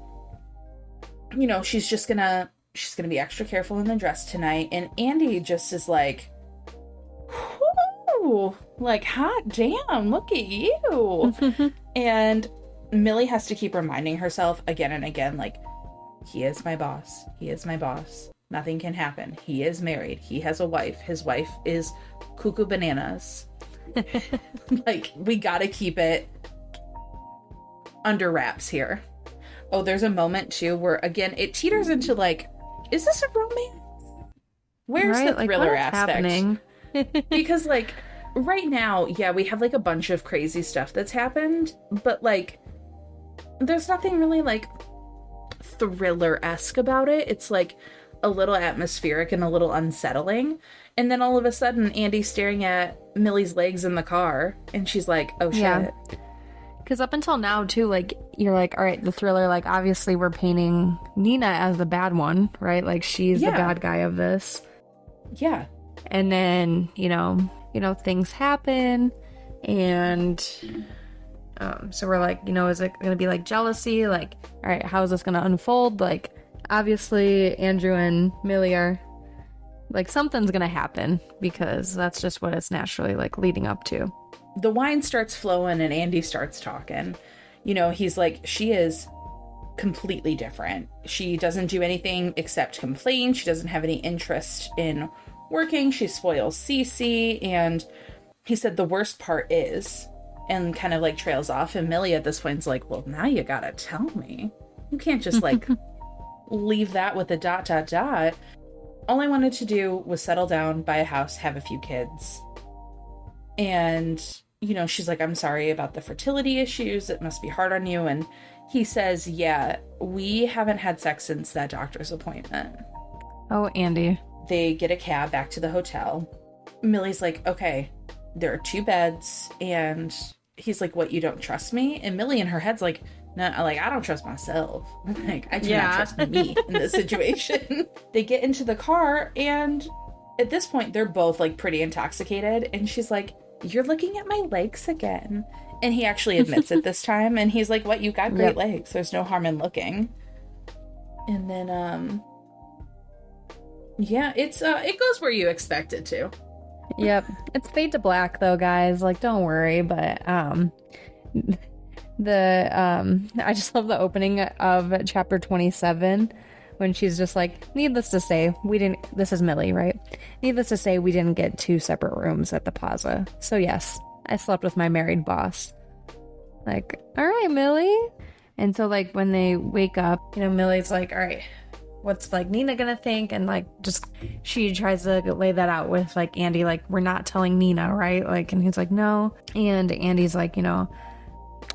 you know, she's just gonna she's gonna be extra careful in the dress tonight. And Andy just is like, Whoo, like hot damn, look at you. and Millie has to keep reminding herself again and again, like, he is my boss. He is my boss. Nothing can happen. He is married. He has a wife. His wife is cuckoo bananas. like, we gotta keep it under wraps here. Oh, there's a moment too where again it teeters into like, is this a romance? Where's right? the thriller like, aspect? because like right now, yeah, we have like a bunch of crazy stuff that's happened, but like there's nothing really like thriller esque about it. It's like a little atmospheric and a little unsettling. And then all of a sudden, Andy's staring at Millie's legs in the car, and she's like, "Oh shit." Yeah. Because up until now, too, like you're like, all right, the thriller, like obviously we're painting Nina as the bad one, right? Like she's yeah. the bad guy of this. Yeah. And then you know, you know, things happen, and um, so we're like, you know, is it going to be like jealousy? Like, all right, how is this going to unfold? Like, obviously, Andrew and Millie are like, something's going to happen because that's just what it's naturally like leading up to. The wine starts flowing and Andy starts talking. You know, he's like, she is completely different. She doesn't do anything except complain. She doesn't have any interest in working. She spoils Cece. And he said the worst part is and kind of like trails off. And Millie at this point's like, well, now you gotta tell me. You can't just like leave that with a dot, dot, dot. All I wanted to do was settle down, buy a house, have a few kids. And, you know, she's like, I'm sorry about the fertility issues. It must be hard on you. And he says, Yeah, we haven't had sex since that doctor's appointment. Oh, Andy. They get a cab back to the hotel. Millie's like, Okay, there are two beds and he's like what you don't trust me and millie in her head's like no like i don't trust myself like i do yeah. not trust me in this situation they get into the car and at this point they're both like pretty intoxicated and she's like you're looking at my legs again and he actually admits it this time and he's like what you got great yep. legs there's no harm in looking and then um yeah it's uh it goes where you expect it to yep. It's fade to black though, guys. Like don't worry, but um the um I just love the opening of chapter 27 when she's just like needless to say, we didn't this is Millie, right? Needless to say, we didn't get two separate rooms at the plaza. So yes, I slept with my married boss. Like, "All right, Millie." And so like when they wake up, you know, Millie's like, "All right, what's like Nina gonna think? And like just she tries to lay that out with like Andy, like, we're not telling Nina, right? Like, and he's like, no. And Andy's like, you know,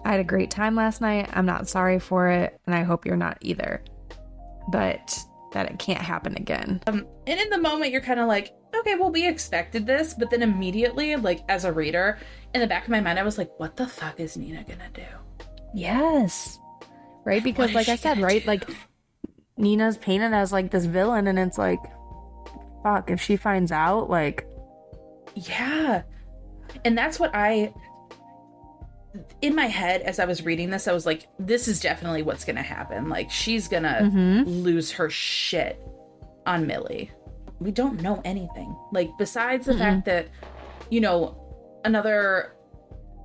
I had a great time last night. I'm not sorry for it, and I hope you're not either. But that it can't happen again. Um, and in the moment, you're kind of like, okay, well, we expected this, but then immediately, like as a reader, in the back of my mind, I was like, what the fuck is Nina gonna do? Yes. Right? Because, like I said, right? Do? Like Nina's painted as like this villain, and it's like, fuck, if she finds out, like, Yeah. And that's what I in my head as I was reading this, I was like, this is definitely what's gonna happen. Like she's gonna Mhm. lose her shit on Millie. We don't know anything. Like besides the Mm-mm. fact that, you know, another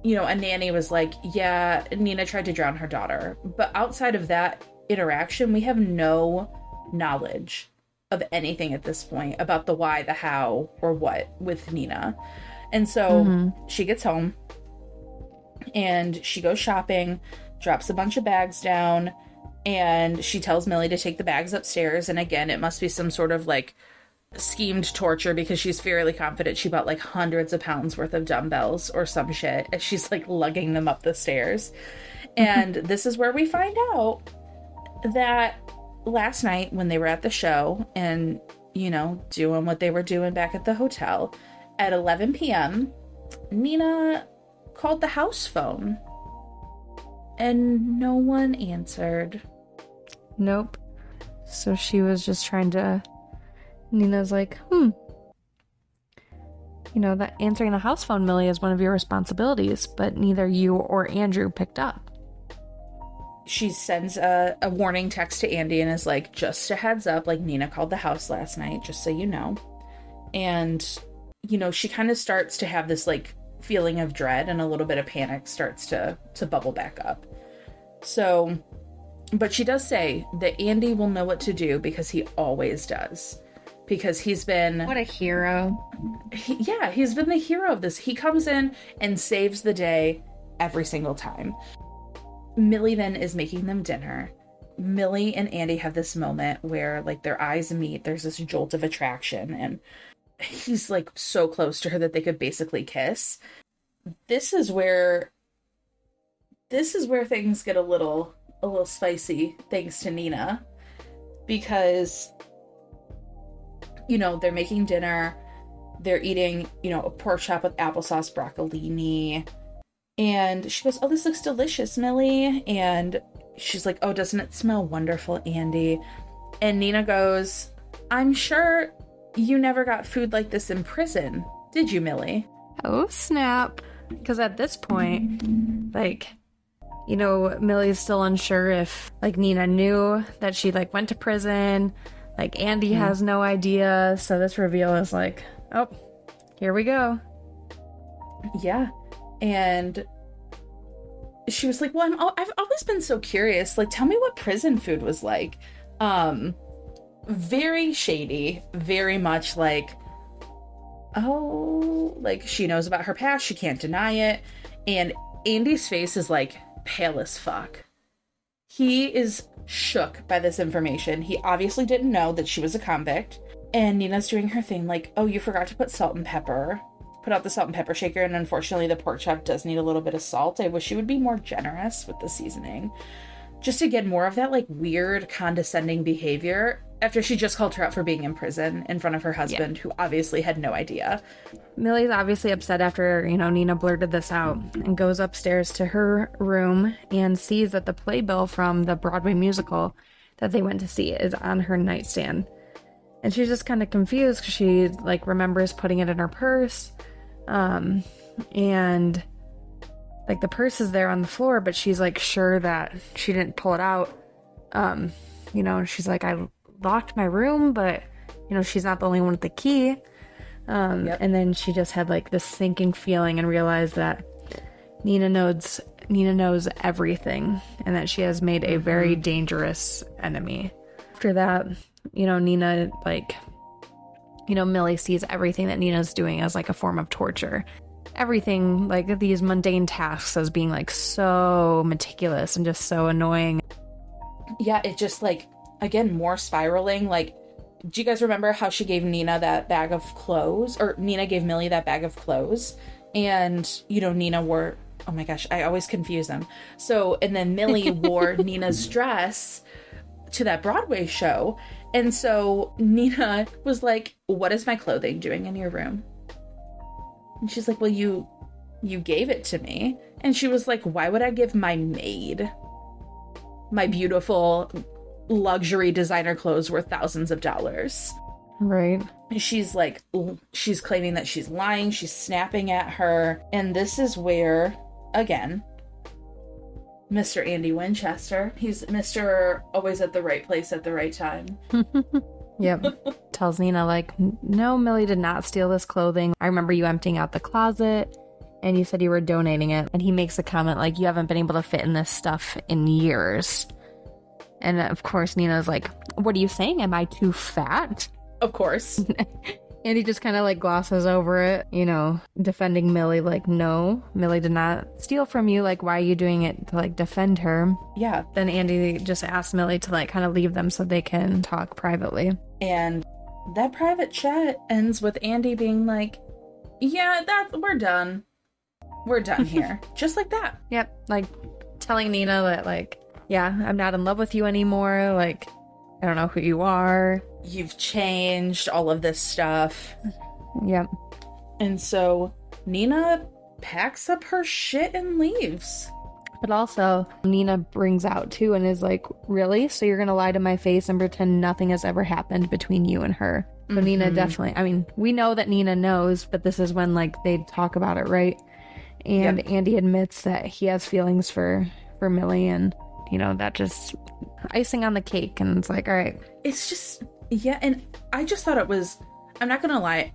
you know, a nanny was like, Yeah, Nina tried to drown her daughter. But outside of that interaction, we have no knowledge of anything at this point about the why, the how, or what with Nina. And so Mhm. she gets home and she goes shopping, drops a bunch of bags down, and she tells Millie to take the bags upstairs. And again, it must be some sort of like schemed torture because she's fairly confident she bought like hundreds of pounds worth of dumbbells or some shit as she's like lugging them up the stairs. Mm-hmm. And this is where we find out that last night when they were at the show and, you know, doing what they were doing back at the hotel at 11 p.m., Nina called the house phone and no one answered. nope. So she was just trying to. Nina's like, hmm. You know, that answering the house phone, Millie, is one of your responsibilities, but neither you or Andrew picked up. She sends a, a warning text to Andy and is like, just a heads up, like Nina called the house last night, just so you know. And, you know, she kind of starts to have this like feeling of dread and a little bit of panic starts to to bubble back up. So but she does say that Andy will know what to do because he always does. Because he's been What a hero. he, yeah, he's been the hero of this. He comes in and saves the day every single time. Millie then is making them dinner. Millie and Andy have this moment where like their eyes meet. There's this jolt of attraction and he's like so close to her that they could basically kiss. This is where this is where things get a little a little spicy thanks to Nina because you know, they're making dinner they're eating, you know, a pork chop with applesauce broccolini. And she goes, Oh, this looks delicious, Millie. And she's like, Oh, doesn't it smell wonderful, Andy? And Nina goes, I'm sure you never got food like this in prison, did you, Millie? Oh, snap. Because at this point, like, you know, Millie's still unsure if, like, Nina knew that she, like, went to prison. Like, Andy has no idea. So this reveal is like, oh, here we go. Yeah. And she was like, "Well, I'm, I've always been so curious. Like, tell me what prison food was like." Um, very shady, very much like, oh, like she knows about her past. She can't deny it. And Andy's face is like pale as fuck. He is shook by this information. He obviously didn't know that she was a convict. And Nina's doing her thing like, oh, you forgot to put salt and pepper. Put out the salt and pepper shaker, and unfortunately, the pork chop does need a little bit of salt. I wish you would be more generous with the seasoning. Just to get more of that, like, weird, condescending behavior after she just called her out for being in prison in front of her husband, who obviously had no idea. Millie's obviously upset after, you know, Nina blurted this out and goes upstairs to her room and sees that the playbill from the Broadway musical that they went to see is on her nightstand. And she's just kind of confused because she, like, remembers putting it in her purse. Um, and, like, the purse is there on the floor, but she's, like, sure that she didn't pull it out. Um, you know, she's like, I locked my room, but, you know, she's not the only one with the key. Um, Yep. and then she just had like this sinking feeling and realized that Nina knows Nina knows everything and that she has made a very dangerous enemy. After that, you know, Nina like you know, Millie sees everything that Nina's doing as like a form of torture. Everything like these mundane tasks as being like so meticulous and just so annoying. Yeah, it just like, again, more spiraling. Like, do you guys remember how she gave Nina that bag of clothes? Or Nina gave Millie that bag of clothes? And, you know, Nina wore, oh my gosh, I always confuse them. So, and then Millie wore Nina's dress to that Broadway show. And so Nina was like, What is my clothing doing in your room? And she's like, Well, you you gave it to me. And she was like, Why would I give my maid my beautiful luxury designer clothes worth thousands of dollars? Right. She's like, she's claiming that she's lying. She's snapping at her. And this is where, again, Mr. Andy Winchester, he's Mr. always at the right place at the right time. Yep. Tells Nina, like, no, Millie did not steal this clothing. I remember you emptying out the closet and you said you were donating it. And he makes a comment, like, you haven't been able to fit in this stuff in years. And of course, Nina's like, what are you saying? Am I too fat? Of course. And he just kind of like glosses over it, you know, defending Millie, like, no, Millie did not steal from you. Like, why are you doing it to like defend her? yeah. Then Andy just asks Millie to like kind of leave them so they can talk privately. And that private chat ends with Andy being like, yeah, that we're done. We're done here. Just like that. Yep. Like telling Nina that, like, yeah, I'm not in love with you anymore. Like, I don't know who you are. You've changed all of this stuff. Yep. And so Nina packs up her shit and leaves. But also, Nina brings out too and is like, Really? So you're going to lie to my face and pretend nothing has ever happened between you and her? So Nina Mhm. definitely, I mean, we know that Nina knows, but this is when like they talk about it, right? And Andy admits that he has feelings for for Millie and you know, that just icing on the cake and it's like, all right, It's just, yeah. And I just thought it was, I'm not going to lie.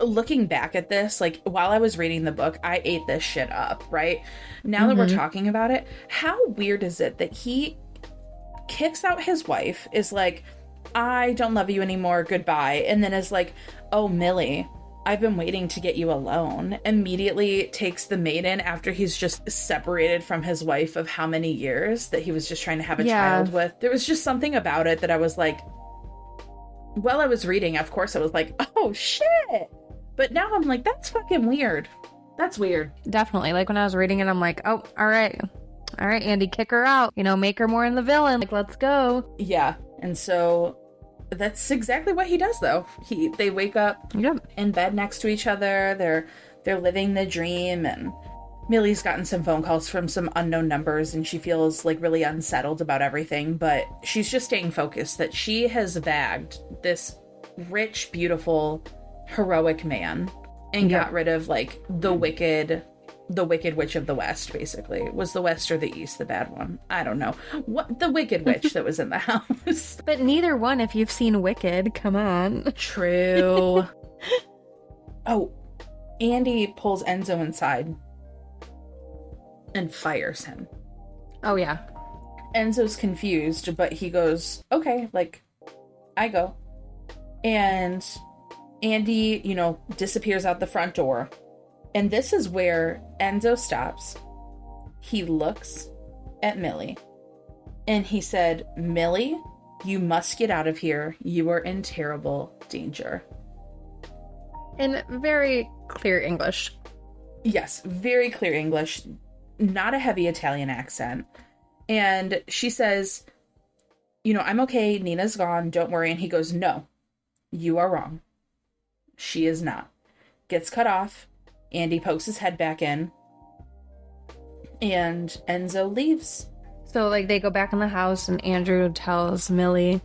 Looking back at this, like while I was reading the book, I ate this shit up, right? Now that we're Mhm. talking about it, how weird is it that he kicks out his wife, is like, I don't love you anymore, goodbye, and then is like, oh, Millie, I've been waiting to get you alone. Immediately takes the maiden after he's just separated from his wife of how many years that he was just trying to have a Yeah. child with. There was just something about it that I was like, while I was reading, of course, I was like, oh shit. But now I'm like, that's fucking weird. That's weird. definitely. Like when I was reading it, I'm like, oh, all right. All right, Andy, kick her out. You know, make her more in the villain. Like, let's go. Yeah. And so that's exactly what he does though. He they wake up Yep. in bed next to each other. They're they're living the dream and Millie's gotten some phone calls from some unknown numbers and she feels like really unsettled about everything, but she's just staying focused that she has bagged this rich, beautiful, heroic man and Yeah. got rid of like the wicked the wicked witch of the west basically was the west or the east the bad one i don't know what the wicked witch that was in the house But neither one, if you've seen Wicked, come on. True. oh, Andy pulls Enzo inside and fires him. Oh, yeah. Enzo's confused, but he goes, okay, like, I go. And Andy, you know, disappears out the front door. And this is where Enzo stops. He looks at Millie and he said, Millie, you must get out of here. You are in terrible danger. In very clear English. Yes, very clear English, not a heavy Italian accent. And she says, You know, I'm okay. Nina's gone. Don't worry. And he goes, No, you are wrong. She is not. Gets cut off. Andy pokes his head back in. And Enzo leaves. So, like, they go back in the house, and Andrew tells Millie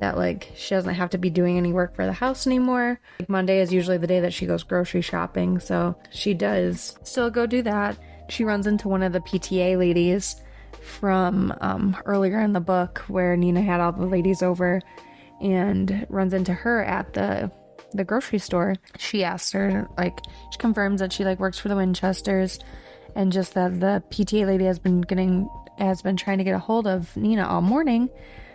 that, like, she doesn't have to be doing any work for the house anymore. Like, Monday is usually the day that she goes grocery shopping. So, she does still go do that. She runs into one of the PTA ladies from um, earlier in the book where Nina had all the ladies over and runs into her at the the grocery store. She asks her like she confirms that she like works for the Winchesters and just that the PTA lady has been getting has been trying to get a hold of Nina all morning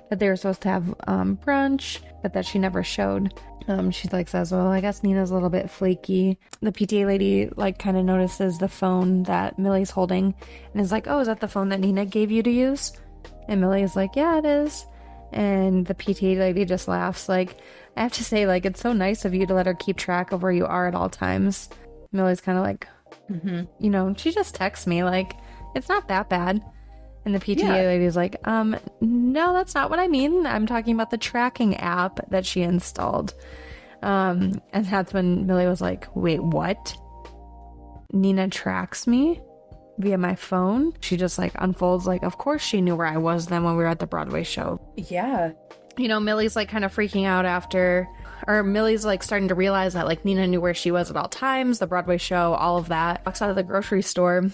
that they were supposed to have um, brunch but that she never showed. Um, she like says, "Well, I guess Nina's a little bit flaky." The PTA lady like kind of notices the phone that Millie's holding and is like, "Oh, is that the phone that Nina gave you to use?" And Millie is like, "Yeah, it is." And the PTA lady just laughs. Like, I have to say, like, it's so nice of you to let her keep track of where you are at all times. Millie's kind of like, Mm-hmm. you know, she just texts me, like, it's not that bad. And the PTA Yeah. lady's like, um, no, that's not what I mean. I'm talking about the tracking app that she installed. Um, and that's when Millie was like, wait, what? Nina tracks me via my phone. She just like unfolds, like, of course she knew where I was then when we were at the Broadway show Yeah. You know, Millie's like kind of freaking out after or Millie's like starting to realize that like Nina knew where she was at all times, the Broadway show, all of that. Walks out of the grocery store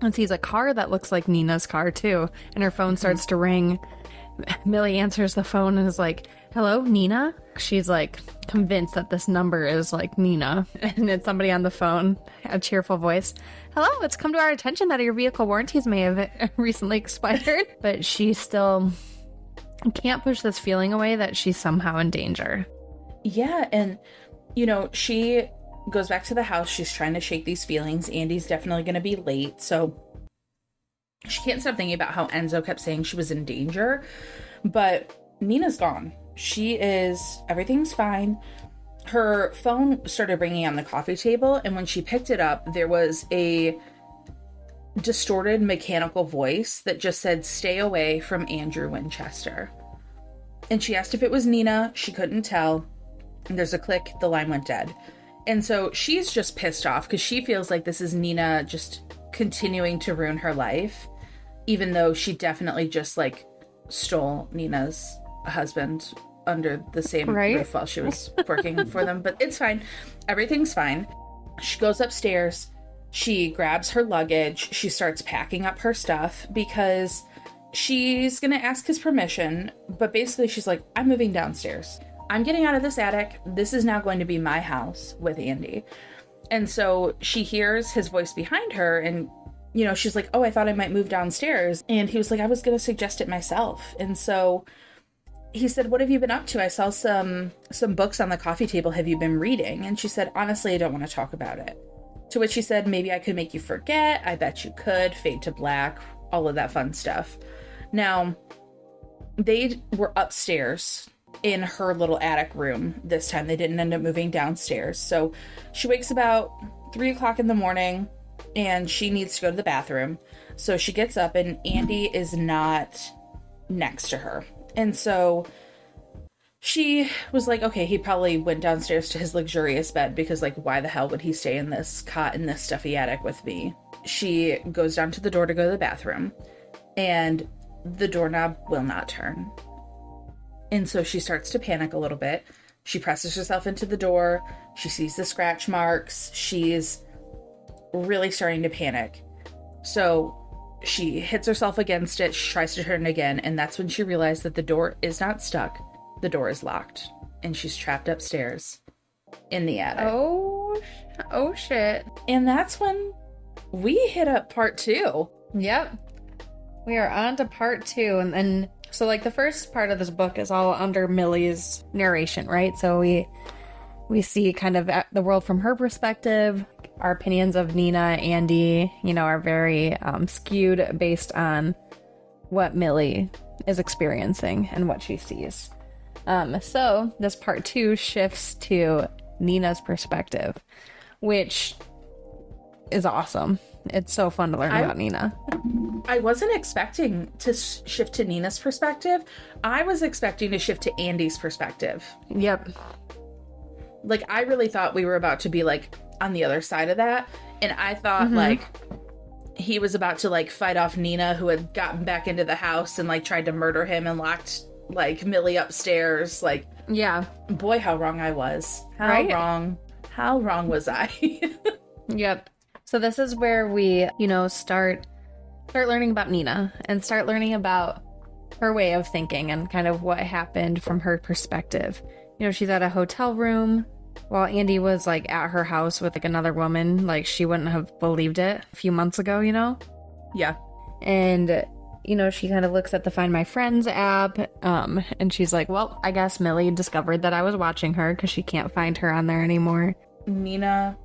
and sees a car that looks like Nina's car too. And her phone starts to ring. Millie answers the phone and is like, Hello, Nina? She's like convinced that this number is like Nina. And it's somebody on the phone, a cheerful voice. Hello, it's come to our attention that your vehicle warranties may have recently expired. but she still can't push this feeling away that she's somehow in danger. Yeah, and you know, she goes back to the house. She's trying to shake these feelings. Andy's definitely going to be late. So she can't stop thinking about how Enzo kept saying she was in danger. But Nina's gone. She is, everything's fine. Her phone started ringing on the coffee table. And when she picked it up, there was a distorted mechanical voice that just said, Stay away from Andrew Winchester. And she asked if it was Nina. She couldn't tell. And there's a click, the line went dead. And so she's just pissed off because she feels like this is Nina just continuing to ruin her life, even though she definitely just like stole Nina's husband under the same Right. roof while she was working for them. But it's fine. Everything's fine. She goes upstairs. She grabs her luggage. She starts packing up her stuff because she's to ask his permission. But basically, she's like, I'm moving downstairs. I'm getting out of this attic. This is now going to be my house with Andy. And so she hears his voice behind her and you know, she's like, "Oh, I thought I might move downstairs." And he was like, "I was going to suggest it myself." And so he said, "What have you been up to? I saw some some books on the coffee table. Have you been reading?" And she said, "Honestly, I don't want to talk about it." To which he said, "Maybe I could make you forget. I bet you could. Fade to black, all of that fun stuff." Now, they were upstairs in her little attic room this time. They didn't end up moving downstairs. So she wakes about three o'clock in the morning and she needs to go to the bathroom. So she gets up and Andy is not next to her. And so she was like, okay, he probably went downstairs to his luxurious bed because, like, why the hell would he stay in this cot in this stuffy attic with me? She goes down to the door to go to the bathroom, and the doorknob will not turn. And so she starts to panic a little bit. She presses herself into the door. She sees the scratch marks. She's really starting to panic. So she hits herself against it. She tries to turn again. And that's when she realized that the door is not stuck, the door is locked. And she's trapped upstairs in the attic. Oh, oh shit. And that's when we hit up part two. Yep. We are on to part two. And then, so like the first part of this book is all under Millie's narration, right? So we. We see kind of the world from her perspective. Our opinions of Nina, Andy, you know, are very um, skewed based on what Millie is experiencing and what she sees. Um, so this part two shifts to Nina's perspective, which is awesome. It's so fun to learn I- about Nina. I wasn't expecting to shift to Nina's perspective. I was expecting to shift to Andy's perspective. Yep. like I really thought we were about to be like on the other side of that and I thought like he was about to like fight off Nina who had gotten back into the house and like tried to murder him and locked like Millie upstairs like Yeah. boy how wrong I was how Right? wrong how wrong was I Yep. So this is where we, you know, start start learning about Nina and start learning about her way of thinking and kind of what happened from her perspective. You know, she's at a hotel room while Andy was like at her house with like another woman, like she wouldn't have believed it a few months ago, you know? yeah and you know she kind of looks at the find my friends app um and she's like well i guess millie discovered that i was watching her because she can't find her on there anymore Nina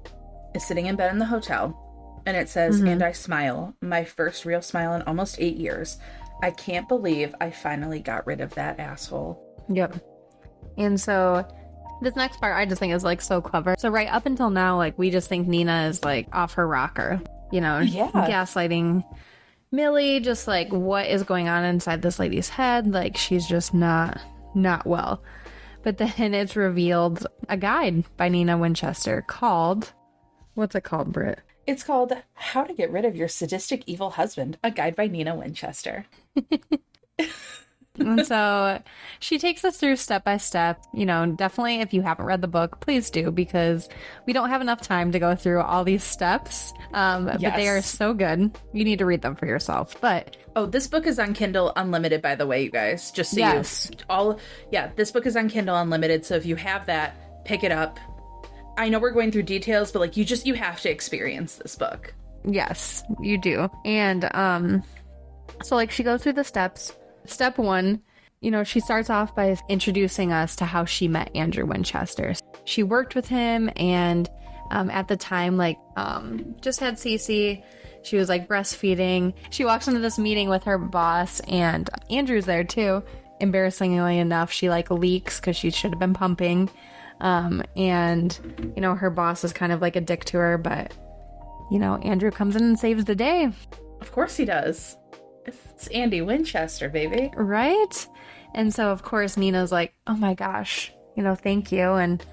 is sitting in bed in the hotel and it says, Mhm. And I smile, my first real smile in almost eight years. I can't believe I finally got rid of that asshole. yep and so this next part i just think is like so clever so right up until now like we just think nina is like off her rocker you know Yeah. gaslighting millie just like what is going on inside this lady's head like she's just not not well but then it's revealed a guide by nina winchester called what's it called Britt? It's called How to Get Rid of Your Sadistic Evil Husband, a guide by Nina Winchester. and so she takes us through step by step. You know, definitely if you haven't read the book, please do because we don't have enough time to go through all these steps. Um, yes. But they are so good. You need to read them for yourself. But oh, this book is on Kindle Unlimited, by the way, you guys. Just so yes. you all, yeah, this book is on Kindle Unlimited. So if you have that, pick it up. I know we're going through details, but like you just you have to experience this book. Yes, you do. And um so like she goes through the steps. Step 1, you know, she starts off by introducing us to how she met Andrew Winchester. She worked with him and um, at the time like um just had Cece. She was like breastfeeding. She walks into this meeting with her boss and Andrew's there too. Embarrassingly enough, she like leaks cuz she should have been pumping. Um, and you know, her boss is kind of like a dick to her, but you know, Andrew comes in and saves the day. Of course he does. It's Andy Winchester, baby. Right? And so, of course, Nina's like, oh my gosh, you know, thank you. And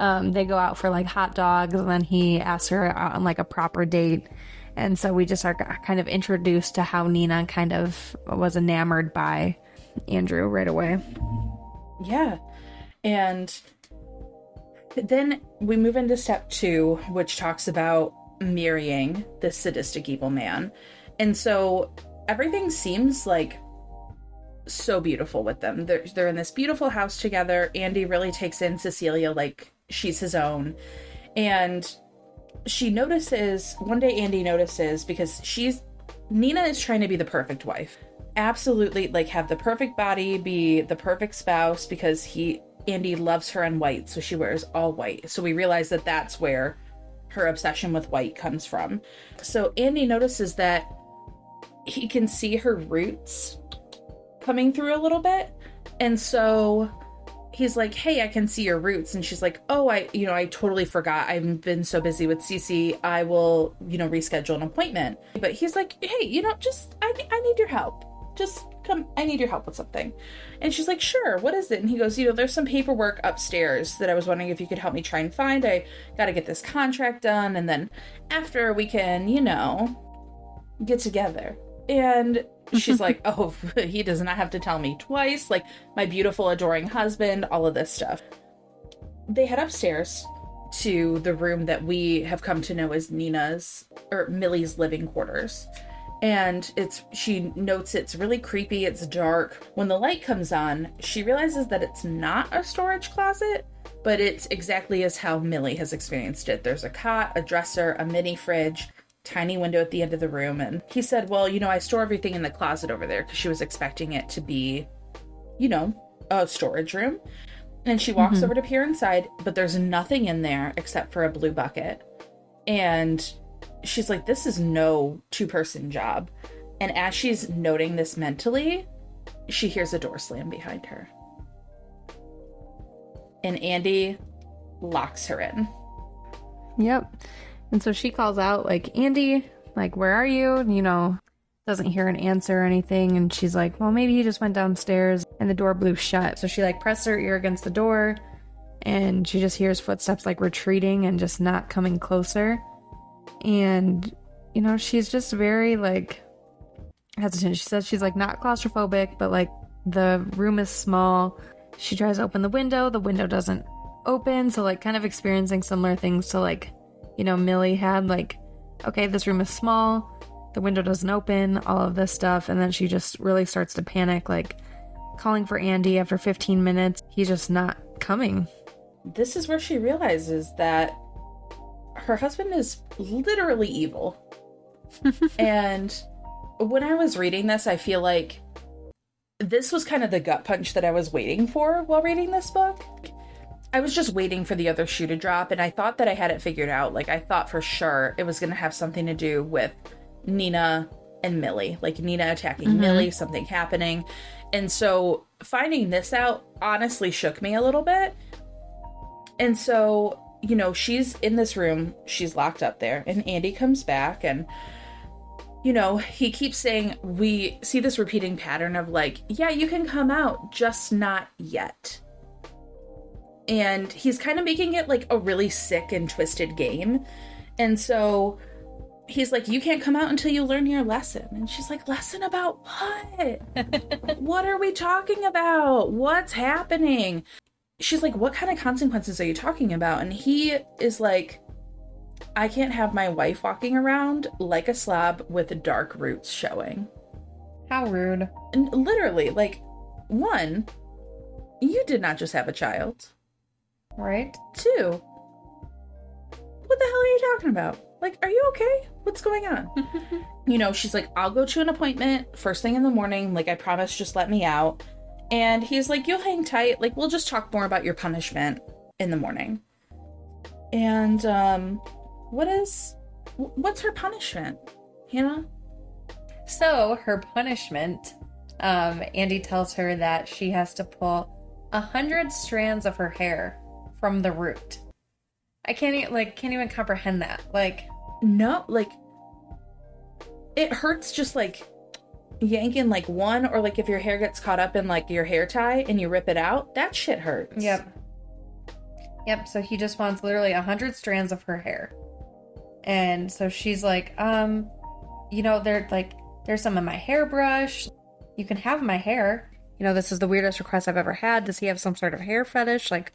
um, they go out for like hot dogs, and then he asks her out on like a proper date. And so we just are kind of introduced to how Nina kind of was enamored by Andrew right away. Yeah. And then we move into step two, which talks about marrying this sadistic evil man. And so everything seems like so beautiful with them. They're, they're in this beautiful house together. Andy really takes in Cecilia like she's his own. And she notices, one day Andy notices because she's, Nina is trying to be the perfect wife. Absolutely, like have the perfect body, be the perfect spouse because he, Andy loves her in white, so she wears all white. So we realize that that's where her obsession with white comes from. So Andy notices that he can see her roots coming through a little bit. And so he's like, "Hey, I can see your roots." And she's like, "Oh, I, you know, I totally forgot. I've been so busy with Cece. I will, you know, reschedule an appointment." But he's like, "Hey, you know, just I I need your help. Just come I need your help with something." And she's like, "Sure. What is it?" And he goes, "You know, there's some paperwork upstairs that I was wondering if you could help me try and find. I got to get this contract done and then after we can, you know, get together." And she's like, Oh, he does not have to tell me twice. Like, my beautiful, adoring husband, all of this stuff. They head upstairs to the room that we have come to know as Nina's or Millie's living quarters. And it's she notes it's really creepy, it's dark. When the light comes on, she realizes that it's not a storage closet, but it's exactly as how Millie has experienced it. There's a cot, a dresser, a mini fridge, tiny window at the end of the room. And he said, Well, you know, I store everything in the closet over there because she was expecting it to be, you know, a storage room. And she walks mm-hmm. over to peer inside, but there's nothing in there except for a blue bucket. And she's like, This is no two person job. And as she's noting this mentally, she hears a door slam behind her. And Andy locks her in. Yep. And so she calls out, like, Andy, like, where are you? And, you know, doesn't hear an answer or anything. And she's like, well, maybe he just went downstairs and the door blew shut. So she, like, presses her ear against the door and she just hears footsteps, like, retreating and just not coming closer. And, you know, she's just very, like, hesitant. She says she's, like, not claustrophobic, but, like, the room is small. She tries to open the window, the window doesn't open. So, like, kind of experiencing similar things to, like, you know, Millie had like, okay, this room is small, the window doesn't open, all of this stuff. And then she just really starts to panic, like calling for Andy after 15 minutes. He's just not coming. This is where she realizes that her husband is literally evil. and when I was reading this, I feel like this was kind of the gut punch that I was waiting for while reading this book. I was just waiting for the other shoe to drop, and I thought that I had it figured out. Like, I thought for sure it was going to have something to do with Nina and Millie, like Nina attacking mm-hmm. Millie, something happening. And so finding this out honestly shook me a little bit. And so, you know, she's in this room, she's locked up there, and Andy comes back and you know, he keeps saying we see this repeating pattern of like, yeah, you can come out, just not yet and he's kind of making it like a really sick and twisted game. And so he's like, You can't come out until you learn your lesson. And she's like, Lesson about what? what are we talking about? What's happening? She's like, What kind of consequences are you talking about? And he is like, I can't have my wife walking around like a slab with dark roots showing. How rude. And literally, like, one, you did not just have a child. Right? Two, what the hell are you talking about? Like, are you okay? What's going on? you know, she's like, I'll go to an appointment first thing in the morning. Like, I promise, just let me out. And he's like, You'll hang tight. Like, we'll just talk more about your punishment in the morning. And, um, what is, what's her punishment? Hannah? So, her punishment, um, Andy tells her that she has to pull a hundred strands of her hair from the root. I can't even, like, can't even comprehend that. Like, No, like, it hurts just like yanking like one, or like if your hair gets caught up in like your hair tie and you rip it out, that shit hurts. Yep. Yep. So he just wants literally a hundred strands of her hair. And so she's like, um, you know, they're like, there's some in my hairbrush. You can have my hair. You know, this is the weirdest request I've ever had. Does he have some sort of hair fetish? Like,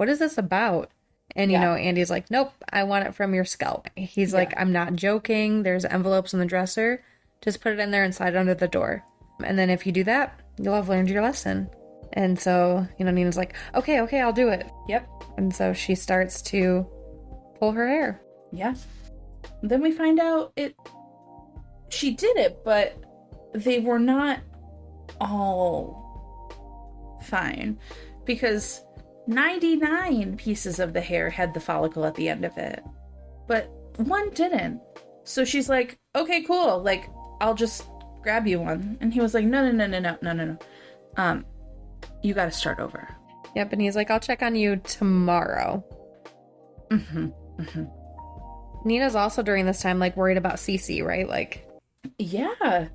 what is this about? And you Yeah. know, Andy's like, nope, I want it from your scalp. He's like, I'm not joking. There's envelopes in the dresser. Just put it in there and slide it under the door. And then if you do that, you'll have learned your lesson. And so, you know, Nina's like, okay, okay, I'll do it. Yep. And so she starts to pull her hair. Yeah. Then we find out it she did it, but they were not all fine because 99 pieces of the hair had the follicle at the end of it, but one didn't. So she's like, "Okay, cool. Like, I'll just grab you one." And he was like, "No, no, no, no, no, no, no, no. Um, you got to start over." Yep. And he's like, I'll check on you tomorrow. hmm Nina's also during this time like worried about Cece, right? Like, Yeah.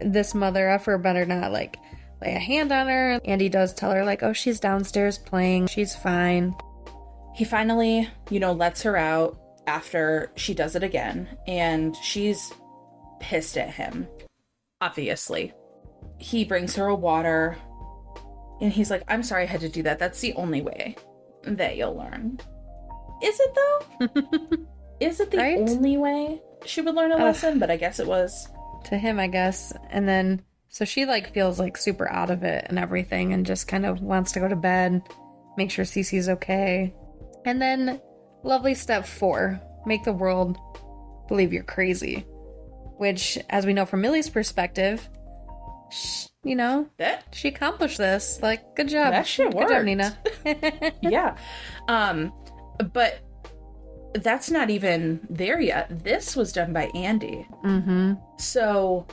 this mother effer better not like lay a hand on her. Andy does tell her, like, oh, she's downstairs playing. She's fine. he finally, you know, lets her out after she does it again, and she's pissed at him, obviously. He brings her a water, and he's like, I'm sorry I had to do that. That's the only way that you'll learn. Is it though? Is it the Right? only way she would learn a Ugh. lesson? But I guess it was. to him, I guess. And then so she like feels like super out of it and everything and just kind of wants to go to bed, make sure Cece's okay. And then lovely step 4, make the world believe you're crazy. Which as we know from Millie's perspective, sh- you know, That she accomplished this. Like good job. That shit Good job. Nina. yeah. Um, but that's not even there yet. This was done by Andy. Mm-hmm. So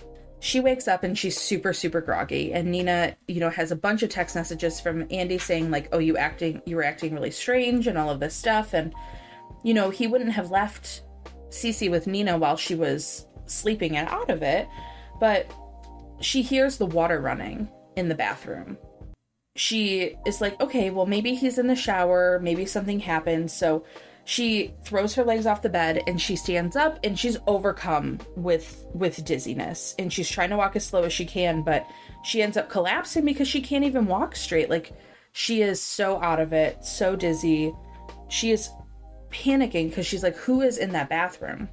she wakes up and she's super super groggy and Nina, you know, has a bunch of text messages from Andy saying like, "Oh, you acting you were acting really strange and all of this stuff." And you know, he wouldn't have left Cece with Nina while she was sleeping and out of it, but she hears the water running in the bathroom. She is like, "Okay, well maybe he's in the shower, maybe something happened." So she throws her legs off the bed and she stands up and she's overcome with with dizziness. And she's trying to walk as slow as she can but she ends up collapsing because she can't even walk straight. Like she is so out of it so dizzy. She is panicking because she's like who is in that bathroom?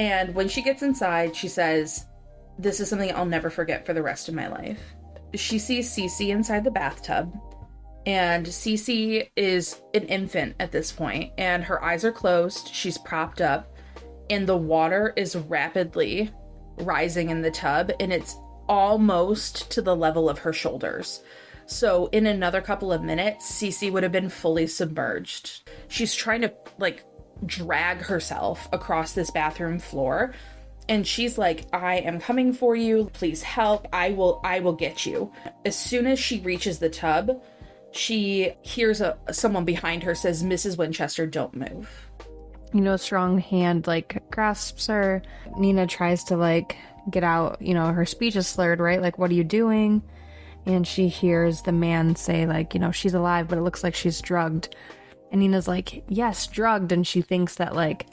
And when she gets inside she says this is something i'll never forget for the rest of my life. She sees Cece inside the bathtub and Cece is an infant at this point, and her eyes are closed. She's propped up, and the water is rapidly rising in the tub, and it's almost to the level of her shoulders. So, in another couple of minutes, Cece would have been fully submerged. She's trying to, like, drag herself across this bathroom floor and she's like i am coming for you please help i will i will get you as soon as she reaches the tub she hears a someone behind her says mrs winchester don't move you know, a strong hand like grasps her. Nina tries to like get out, you know, her speech is slurred, right? Like, what are you doing? And she hears the man say, like, you know, she's alive, but it looks like she's drugged. And Nina's like, yes, drugged. And she thinks that, like,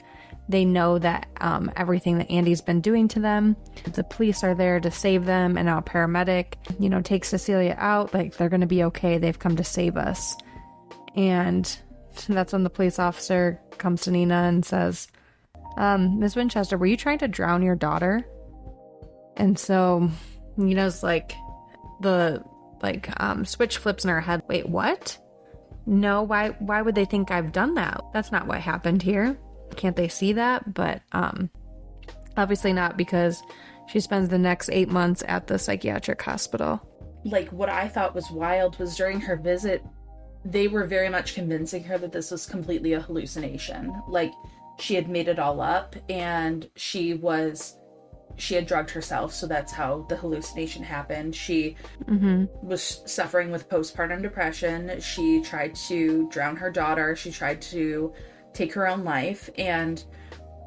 they know that um, everything that Andy's been doing to them. The police are there to save them, and a paramedic, you know, takes Cecilia out. Like they're going to be okay. They've come to save us. And that's when the police officer comes to Nina and says, um, Ms. Winchester, were you trying to drown your daughter? And so Nina's like, the like um, switch flips in her head. Wait, what? No, why why would they think I've done that? That's not what happened here. Can't they see that? But um obviously not because she spends the next 8 months at the psychiatric hospital. Like what I thought was wild was during her visit they were very much convincing her that this was completely a hallucination. Like she had made it all up and she was she had drugged herself so that's how the hallucination happened she mm-hmm. was suffering with postpartum depression she tried to drown her daughter she tried to take her own life. And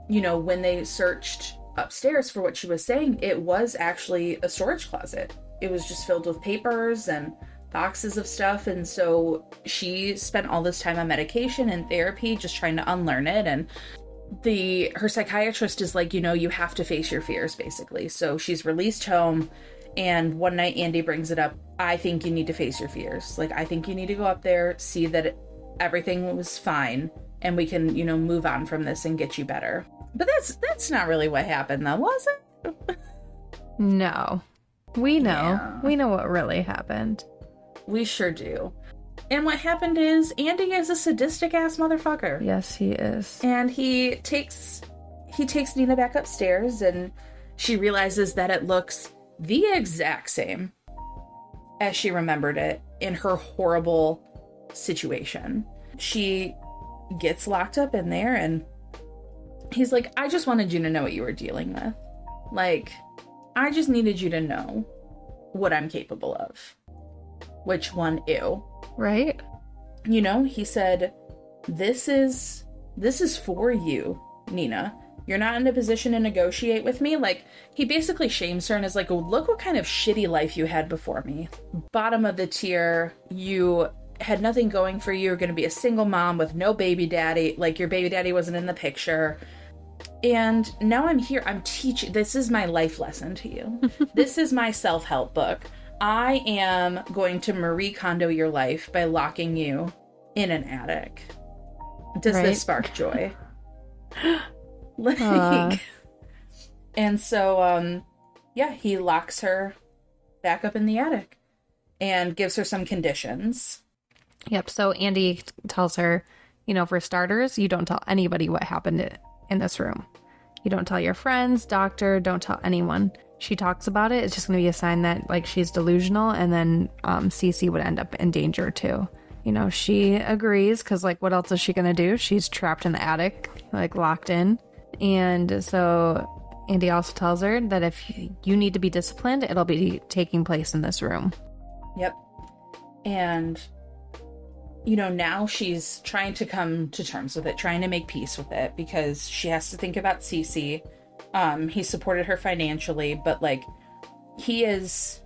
you know when they searched upstairs for what she was saying it was actually a storage closet. It was just filled with papers and boxes of stuff. And so she spent all this time on medication and therapy just trying to unlearn it. And the her psychiatrist is like you know you have to face your fears basically. So she's released home and one night andy brings it up. I think you need to face your fears. Like i think you need to go up there see that everything was fine and we can you know move on from this and get you better. But that's that's not really what happened though was it? No. We know. Yeah. we know what really happened. We sure do. And what happened is andy is a sadistic ass motherfucker. Yes he is. And he takes he takes Nina back upstairs and she realizes that it looks the exact same as she remembered it in her horrible situation. She gets locked up in there and he's like, I just wanted you to know what you were dealing with. Like, I just needed you to know what I'm capable of. Which one, ew. Right? You know he said this is this is for you nina. You're not in a position to negotiate with me. Like he basically shames her and is like look what kind of shitty life you had before me. Bottom of the tier you had nothing going for you you're going to be a single mom with no baby daddy like your baby daddy wasn't in the picture. And now i'm here i'm teaching this is my life lesson to you. This is my self-help book. I am going to marie kondo your life by locking you in an attic. Does Right. this spark joy? Like Uh. and so um yeah he locks her back up in the attic and gives her some conditions Yep. So Andy tells her, you know, for starters, you don't tell anybody what happened in this room. You don't tell your friends, doctor, don't tell anyone. She talks about it. It's just going to be a sign that like she's delusional, and then um, Cece would end up in danger too. You know, she agrees because like, what else is she going to do? She's trapped in the attic, like locked in, and so Andy also tells her that if you need to be disciplined, it'll be taking place in this room. Yep. And you know, now she's trying to come to terms with it, trying to make peace with it because she has to think about Cece. Um, he supported her financially, but like he is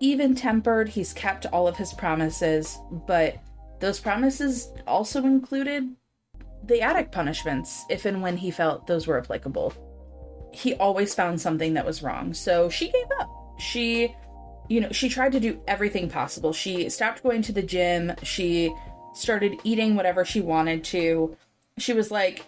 even tempered. He's kept all of his promises, but those promises also included the attic punishments if and when he felt those were applicable. He always found something that was wrong, so she gave up. She you know, she tried to do everything possible. She stopped going to the gym. She started eating whatever she wanted to. She was like,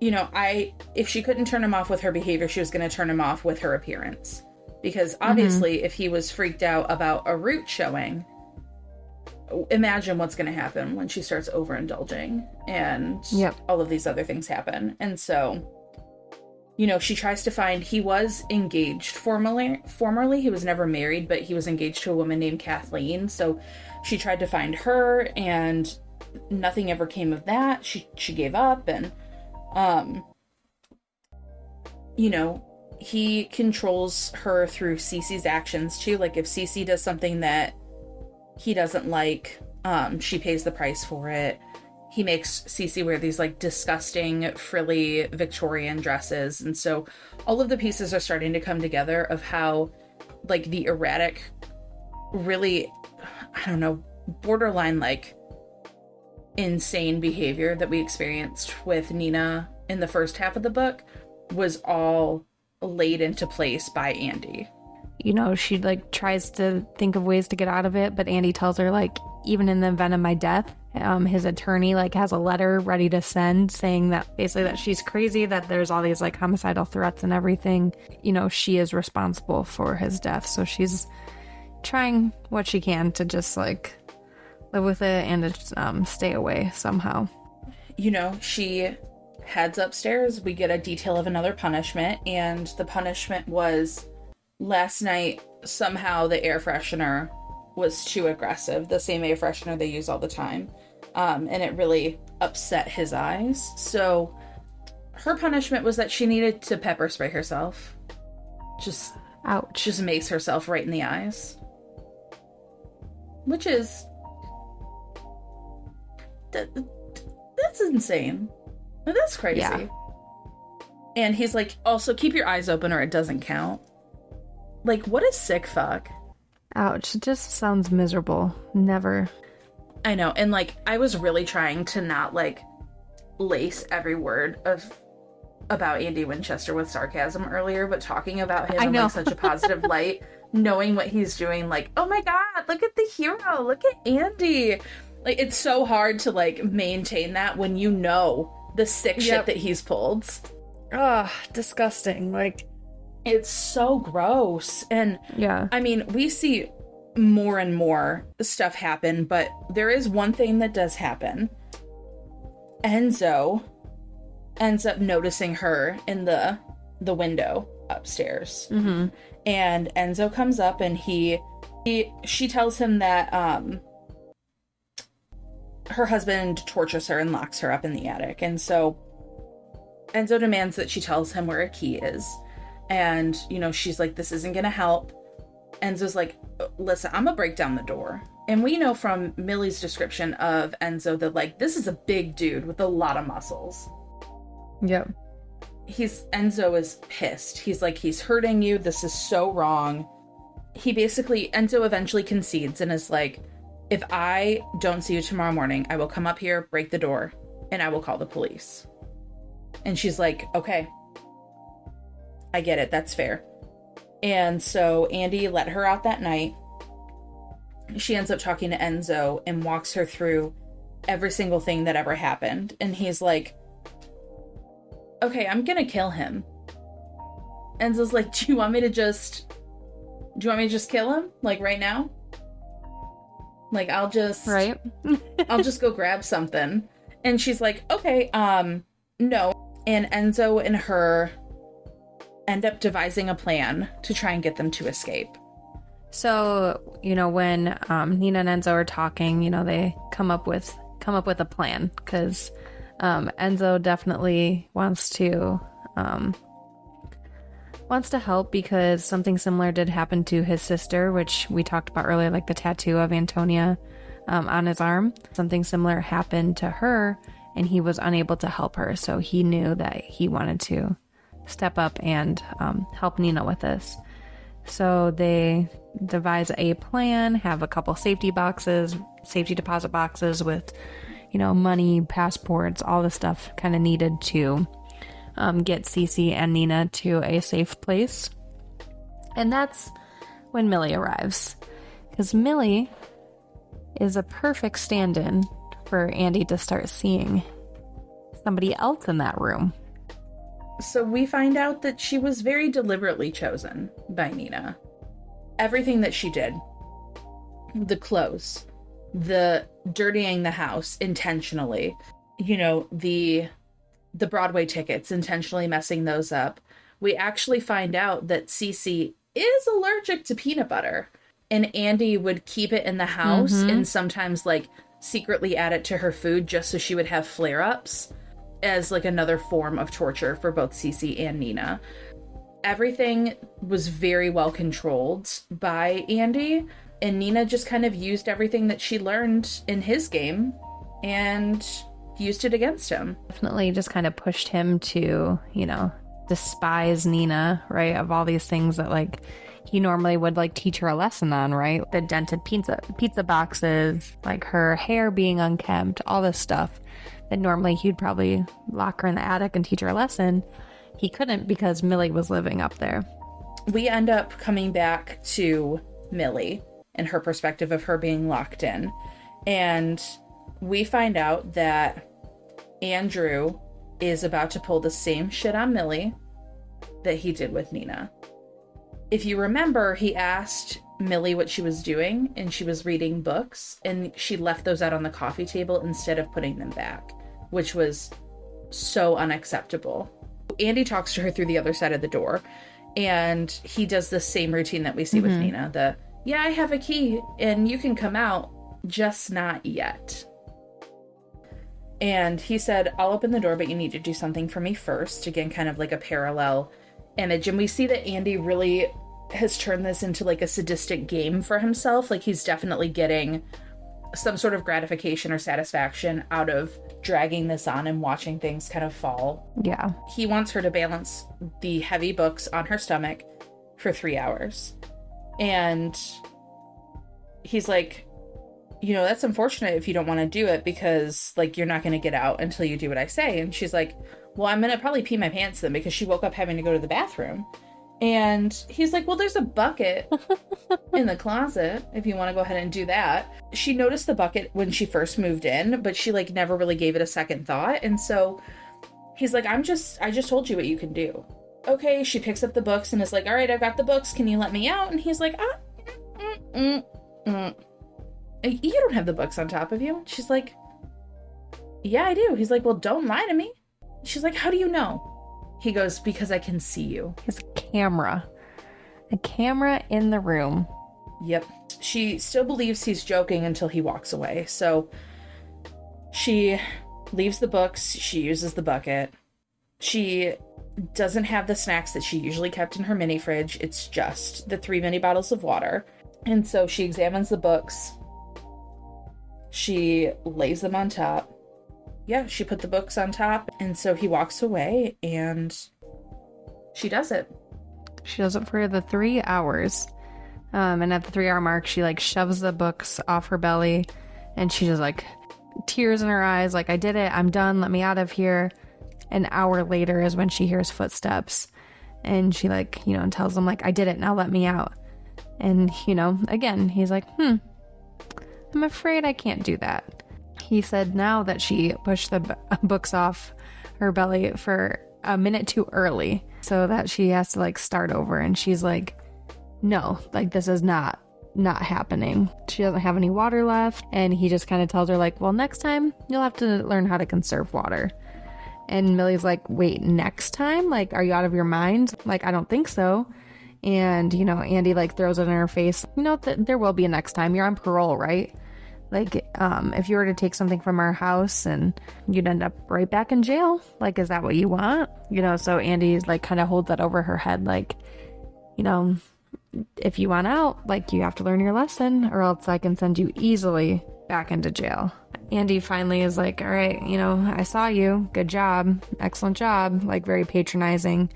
you know, I if she couldn't turn him off with her behavior, she was going to turn him off with her appearance. Because mm-hmm. obviously, if he was freaked out about a root showing, imagine what's going to happen when she starts overindulging and Yep. all of these other things happen. And so, you know, she tries to find he was engaged formally formerly. He was never married, but he was engaged to a woman named Kathleen. So she tried to find her and nothing ever came of that. She she gave up and um you know, he controls her through Cece's actions too. Like if Cece does something that he doesn't like, um, she pays the price for it. He makes Cece wear these like disgusting frilly Victorian dresses. And so all of the pieces are starting to come together of how like the erratic, really, I don't know, borderline like insane behavior that we experienced with Nina in the first half of the book was all laid into place by Andy. You know, she like tries to think of ways to get out of it, but Andy tells her like even in the event of my death, um, his attorney like has a letter ready to send saying that basically that she's crazy, that there's all these like homicidal threats and everything. You know, she is responsible for his death, so she's trying what she can to just like live with it and um, stay away somehow. You know, she heads upstairs. We get a detail of another punishment, and the punishment was last night somehow the air freshener was too aggressive, the same air freshener they use all the time. Um, and it really upset his eyes. So her punishment was that she needed to pepper spray herself. Just ouch. Just mace herself right in the eyes. Which is that, that's insane. That's crazy. Yeah. And he's like, also keep your eyes open or it doesn't count. Like, what a sick fuck. Ouch. It just sounds miserable. Never. I know. And like, I was really trying to not like lace every word of about Andy Winchester with sarcasm earlier, but talking about him in like such a positive light, knowing what he's doing, like, oh my god, look at the hero, look at Andy. Like it's so hard to like maintain that when you know the sick yep. shit that he's pulled. Ugh, disgusting. Like it's so gross. And yeah. I mean, we see more and more stuff happen, but there is one thing that does happen. Enzo ends up noticing her in the the window upstairs. Mm-hmm. And Enzo comes up and he, he she tells him that um her husband tortures her and locks her up in the attic. And so Enzo demands that she tells him where a key is. And, you know, she's like, this isn't going to help. Enzo's like, listen, I'm going to break down the door. And we know from Millie's description of Enzo that, like, this is a big dude with a lot of muscles. Yep. He's, Enzo is pissed. He's like, he's hurting you. This is so wrong. He basically, Enzo eventually concedes and is like, if I don't see you tomorrow morning, I will come up here, break the door, and I will call the police. And she's like, okay, I get it. That's fair. And so Andy let her out that night. She ends up talking to Enzo and walks her through every single thing that ever happened. And he's like, okay, I'm going to kill him. Enzo's like, do you want me to just. Do you want me to just kill him? Like right now? Like I'll just Right. I'll just go grab something. And she's like, "Okay, um no." And Enzo and her end up devising a plan to try and get them to escape. So, you know, when um, Nina and Enzo are talking, you know, they come up with come up with a plan because um, Enzo definitely wants to um, wants to help because something similar did happen to his sister, which we talked about earlier, like the tattoo of Antonia um, on his arm. Something similar happened to her, and he was unable to help her. So he knew that he wanted to step up and um, help Nina with this. So they devise a plan, have a couple safety boxes, safety deposit boxes with, you know, money, passports, all the stuff kind of needed to um, get Cece and Nina to a safe place. And that's when Millie arrives. Because Millie is a perfect stand in for Andy to start seeing somebody else in that room. So we find out that she was very deliberately chosen by Nina. Everything that she did the clothes, the dirtying the house intentionally, you know, the the Broadway tickets, intentionally messing those up. We actually find out that Cece is allergic to peanut butter and Andy would keep it in the house mm-hmm. and sometimes like secretly add it to her food just so she would have flare ups as like another form of torture for both Cece and Nina. Everything was very well controlled by Andy, and Nina just kind of used everything that she learned in his game and used it against him. Definitely just kind of pushed him to, you know, despise Nina, right? Of all these things that like he normally would like teach her a lesson on, right? The dented pizza pizza boxes, like her hair being unkempt, all this stuff that normally he'd probably lock her in the attic and teach her a lesson. He couldn't because Millie was living up there. We end up coming back to Millie and her perspective of her being locked in. And we find out that Andrew is about to pull the same shit on Millie that he did with Nina. If you remember, he asked Millie what she was doing, and she was reading books, and she left those out on the coffee table instead of putting them back, which was so unacceptable. Andy talks to her through the other side of the door, and he does the same routine that we see with mm-hmm. Nina the, yeah, I have a key, and you can come out, just not yet. And he said, I'll open the door, but you need to do something for me first. Again, kind of like a parallel image. And we see that Andy really has turned this into like a sadistic game for himself. Like he's definitely getting some sort of gratification or satisfaction out of dragging this on and watching things kind of fall. Yeah. He wants her to balance the heavy books on her stomach for three hours. And he's like, you know, that's unfortunate if you don't want to do it because, like, you're not going to get out until you do what I say. And she's like, well, I'm going to probably pee my pants then because she woke up having to go to the bathroom. And he's like, well, there's a bucket in the closet if you want to go ahead and do that. She noticed the bucket when she first moved in, but she, like, never really gave it a second thought. And so he's like, I'm just, I just told you what you can do. Okay, she picks up the books and is like, all right, I've got the books. Can you let me out? And he's like, ah, mm, mm, mm. You don't have the books on top of you. She's like, Yeah, I do. He's like, Well, don't lie to me. She's like, How do you know? He goes, Because I can see you. His camera. A camera in the room. Yep. She still believes he's joking until he walks away. So she leaves the books. She uses the bucket. She doesn't have the snacks that she usually kept in her mini fridge. It's just the three mini bottles of water. And so she examines the books. She lays them on top. Yeah, she put the books on top. And so he walks away and she does it. She does it for the three hours. Um, and at the three hour mark, she like shoves the books off her belly and she just like tears in her eyes, like, I did it. I'm done. Let me out of here. An hour later is when she hears footsteps and she like, you know, tells him, like, I did it. Now let me out. And, you know, again, he's like, hmm, I'm afraid I can't do that. He said now that she pushed the b- books off her belly for a minute too early so that she has to like start over. And she's like no like this is not not happening. She doesn't have any water left. And he just kind of tells her like well next time you'll have to learn how to conserve water. And millie's like wait next time? Like are you out of your mind? Like i don't think so. And you know andy like throws it in her face you know th- there will be a next time. You're on parole right like um if you were to take something from our house and you'd end up right back in jail like is that what you want? You know so andy's like kind of holds that over her head like you know if you want out like you have to learn your lesson or else i can send you easily back into jail. Andy finally is like all right you know i saw you. Good job. Excellent job. Like very patronizing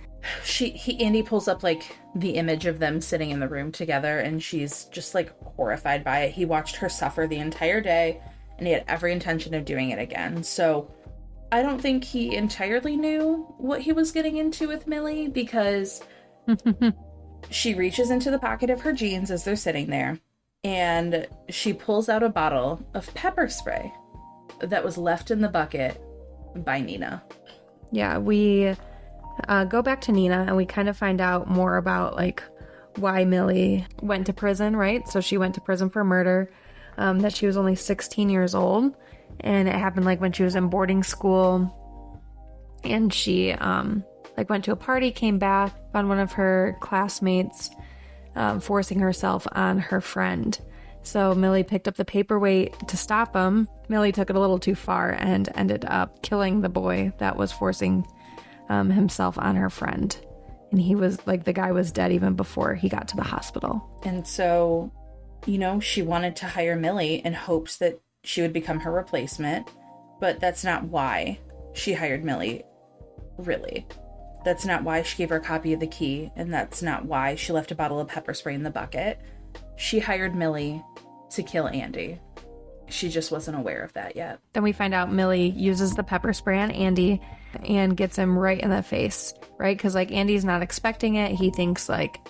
She he Andy pulls up like the image of them sitting in the room together and she's just like horrified by it. He watched her suffer the entire day and he had every intention of doing it again. So I don't think he entirely knew what he was getting into with Millie because she reaches into the pocket of her jeans as they're sitting there and she pulls out a bottle of pepper spray that was left in the bucket by Nina. yeah we uh, go back to nina and we kind of find out more about like why millie went to prison right? So she went to prison for murder um, that she was only 16 years old. And it happened like when she was in boarding school. And she um, like went to a party came back found one of her classmates um, forcing herself on her friend. So millie picked up the paperweight to stop him millie took it a little too far and ended up killing the boy that was forcing um, himself on her friend. And he was like, the guy was dead even before he got to the hospital. And so, you know, she wanted to hire Millie in hopes that she would become her replacement, but that's not why she hired Millie, really. That's not why she gave her a copy of the key, and that's not why she left a bottle of pepper spray in the bucket. She hired Millie to kill Andy. She just wasn't aware of that yet. Then we find out Millie uses the pepper spray on Andy and gets him right in the face, right? Because like Andy's not expecting it. He thinks like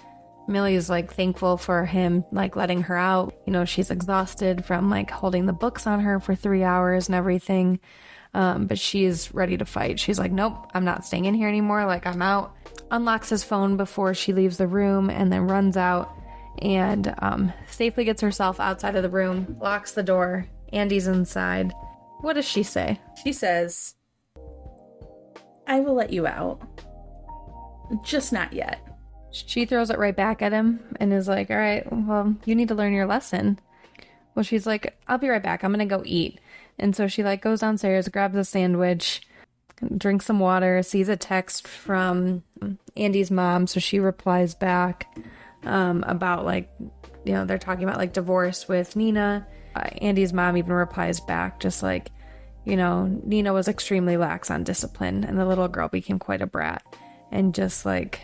Millie's like thankful for him like letting her out. You know, she's exhausted from like holding the books on her for three hours and everything. Um, but she's ready to fight. She's like, nope, I'm not staying in here anymore. Like, I'm out. Unlocks his phone before she leaves the room and then runs out and um, safely gets herself outside of the room, locks the door. Andy's inside. What does she say? She says, I will let you out. Just not yet. She throws it right back at him and is like, All right, well, you need to learn your lesson. Well, she's like, I'll be right back. I'm going to go eat. And so she like goes downstairs, grabs a sandwich, drinks some water, sees a text from Andy's mom. So she replies back um, about like, you know, they're talking about like divorce with Nina. Uh, Andy's mom even replies back, just like, you know, Nina was extremely lax on discipline and the little girl became quite a brat. And just like,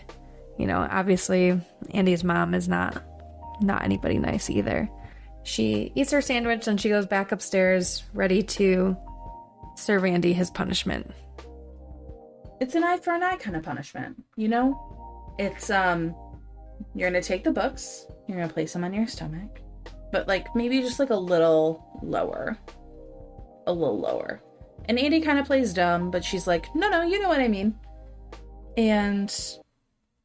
you know, obviously Andy's mom is not not anybody nice either. She eats her sandwich and she goes back upstairs, ready to serve Andy his punishment. It's an eye for an eye kind of punishment, you know? It's, um, you're gonna take the books, you're gonna place them on your stomach, but like maybe just like a little lower. A little lower. And Andy kind of plays dumb, but she's like, no, no, you know what I mean. And,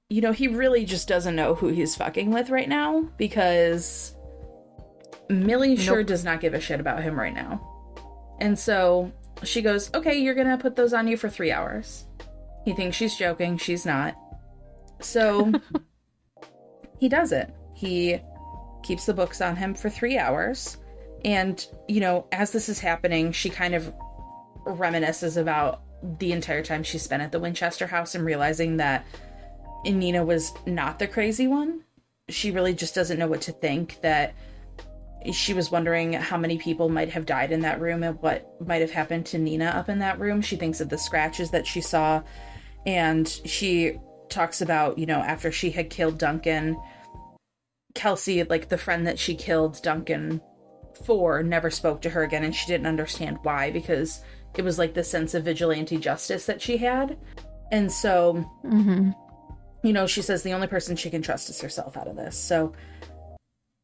you know, he really just doesn't know who he's fucking with right now because Millie nope. sure does not give a shit about him right now. And so she goes, Okay, you're gonna put those on you for three hours. He thinks she's joking, she's not. So he does it. He keeps the books on him for three hours. And, you know, as this is happening, she kind of reminisces about the entire time she spent at the Winchester house and realizing that Nina was not the crazy one. She really just doesn't know what to think that she was wondering how many people might have died in that room and what might have happened to Nina up in that room. She thinks of the scratches that she saw, and she talks about, you know, after she had killed Duncan, Kelsey, like the friend that she killed Duncan for, never spoke to her again, and she didn't understand why because it was like the sense of vigilante justice that she had. And so, mm-hmm. you know, she says the only person she can trust is herself out of this. So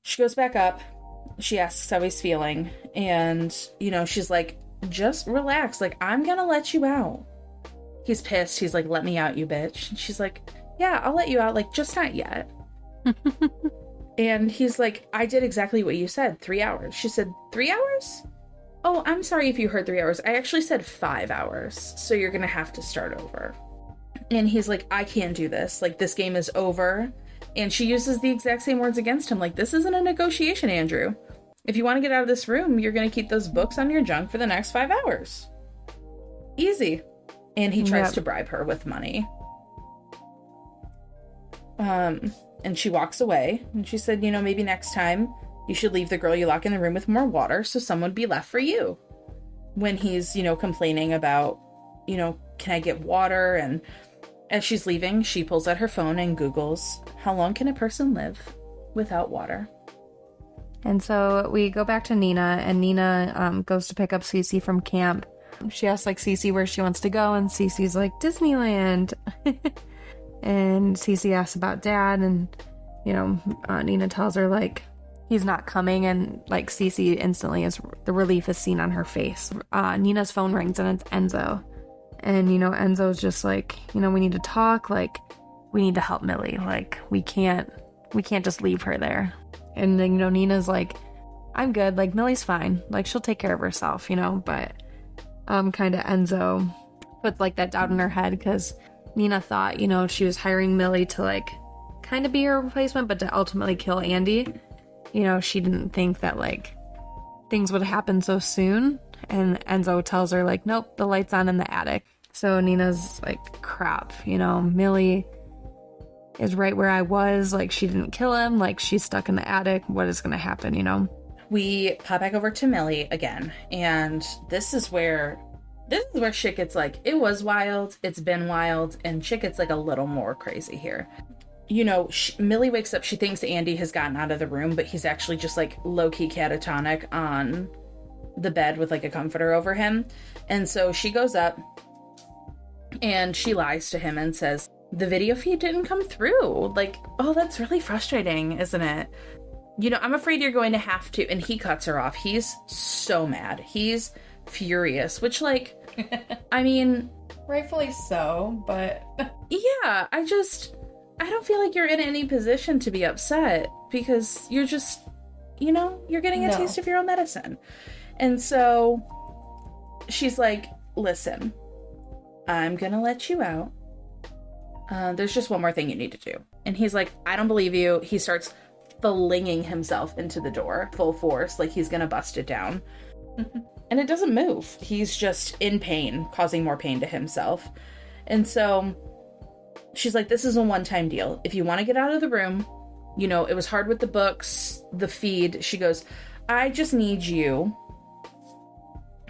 she goes back up. She asks how he's feeling. And you know she's like just relax. Like i'm gonna let you out. He's pissed. He's like let me out you bitch. And she's like yeah i'll let you out. Like just not yet and he's like i did exactly what you said three hours she said three hours oh i'm sorry if you heard three hours i actually said five hours so you're gonna have to start over and he's like i can't do this like this game is over and she uses the exact same words against him like, this isn't a negotiation, Andrew. If you want to get out of this room, you're going to keep those books on your junk for the next five hours. Easy. And he tries yep. to bribe her with money. Um, and she walks away. And she said, you know, maybe next time you should leave the girl you lock in the room with more water so someone would be left for you. When he's, you know, complaining about, you know, can I get water? And as she's leaving, she pulls out her phone and Googles, How long can a person live without water? And so we go back to Nina, and Nina um, goes to pick up Cece from camp. She asks like Cece where she wants to go, and Cece's like Disneyland. and Cece asks about Dad, and you know Nina tells her like he's not coming, and like Cece instantly is the relief is seen on her face. Uh, Nina's phone rings, and it's Enzo. And, you know, Enzo's just like, you know, we need to talk. Like, we need to help Millie. Like, we can't, we can't just leave her there. And then, you know, Nina's like, I'm good. Like, Millie's fine. Like, she'll take care of herself, you know? But, um, kind of Enzo puts like that doubt in her head because Nina thought, you know, she was hiring Millie to like kind of be her replacement, but to ultimately kill Andy. You know, she didn't think that like things would happen so soon. And Enzo tells her, like, nope, the light's on in the attic. So Nina's like, crap, you know, Millie is right where I was. Like, she didn't kill him. Like, she's stuck in the attic. What is going to happen, you know? We pop back over to Millie again. And this is where this is where shit gets like it was wild, it's been wild, and shit gets like a little more crazy here. You know, sh- Millie wakes up. She thinks Andy has gotten out of the room, but he's actually just like low key catatonic on the bed with like a comforter over him. And so she goes up and she lies to him and says, The video feed didn't come through. Like, oh, that's really frustrating, isn't it? You know, I'm afraid you're going to have to. And he cuts her off. He's so mad. He's furious, which, like, I mean, Rightfully so, but yeah, I just, I don't feel like you're in any position to be upset because you're just, you know, you're getting a No. taste of your own medicine. And so she's like, listen, I'm gonna let you out. Uh, there's just one more thing you need to do. And he's like, I don't believe you. He starts flinging himself into the door full force, like he's gonna bust it down. and it doesn't move. He's just in pain, causing more pain to himself. And so she's like, This is a one time deal. If you want to get out of the room, you know, it was hard with the books, the feed. She goes, I just need you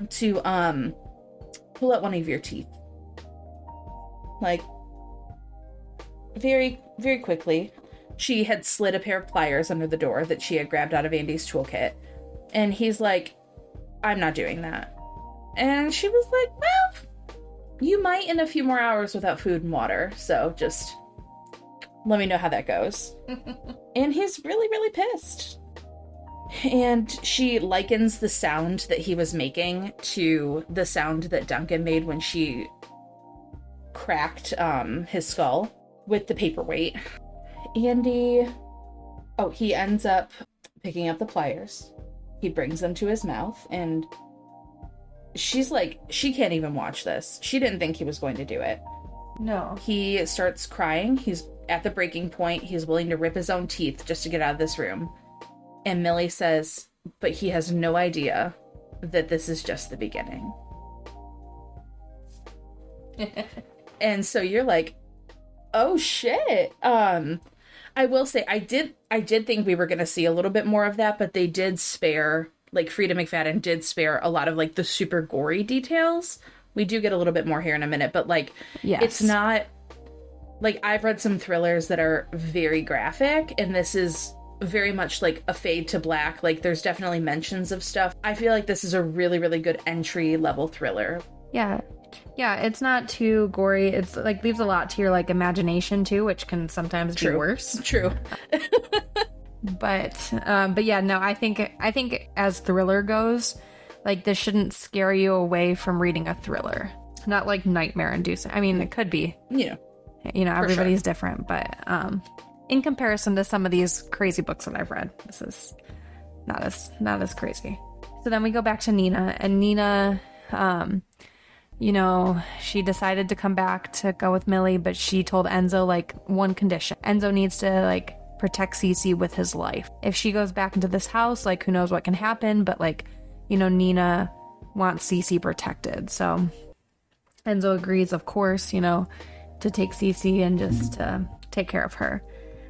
to um pull out one of your teeth. Like very very quickly. She had slid a pair of pliers under the door that she had grabbed out of Andy's toolkit. And he's like, I'm not doing that. And she was like, Well, you might in a few more hours without food and water. So just let me know how that goes. and he's really, really pissed. And she likens the sound that he was making to the sound that Duncan made when she cracked um, his skull with the paperweight. Andy, oh, he ends up picking up the pliers. He brings them to his mouth, and she's like, she can't even watch this. She didn't think he was going to do it. no. He starts crying. He's at the breaking point. He's willing to rip his own teeth just to get out of this room. And Millie says, but he has no idea that this is just the beginning. and so you're like, oh shit. Um, I will say I did I did think we were gonna see a little bit more of that, but they did spare like Freida McFadden did spare a lot of like the super gory details. We do get a little bit more here in a minute, but like Yes. it's not like I've read some thrillers that are very graphic, and this is very much like a fade to black. Like there's definitely mentions of stuff. I feel like this is a really, really good entry level thriller. Yeah. Yeah, it's not too gory. It's like leaves a lot to your like imagination too, which can sometimes be worse. True. But um but yeah, no, I think I think as thriller goes, like this shouldn't scare you away from reading a thriller. Not like nightmare inducing. I mean, it could be. You know. You know, sure. everybody's different, but um in comparison to some of these crazy books that I've read, this is not as not as crazy. So then we go back to Nina and Nina um you know, she decided to come back to go with Millie, but she told Enzo like one condition. Enzo needs to like protect Cece with his life. If she goes back into this house, like who knows what can happen, but like, you know, Nina wants Cece protected. So Enzo agrees, of course, you know, to take Cece and just to take care of her.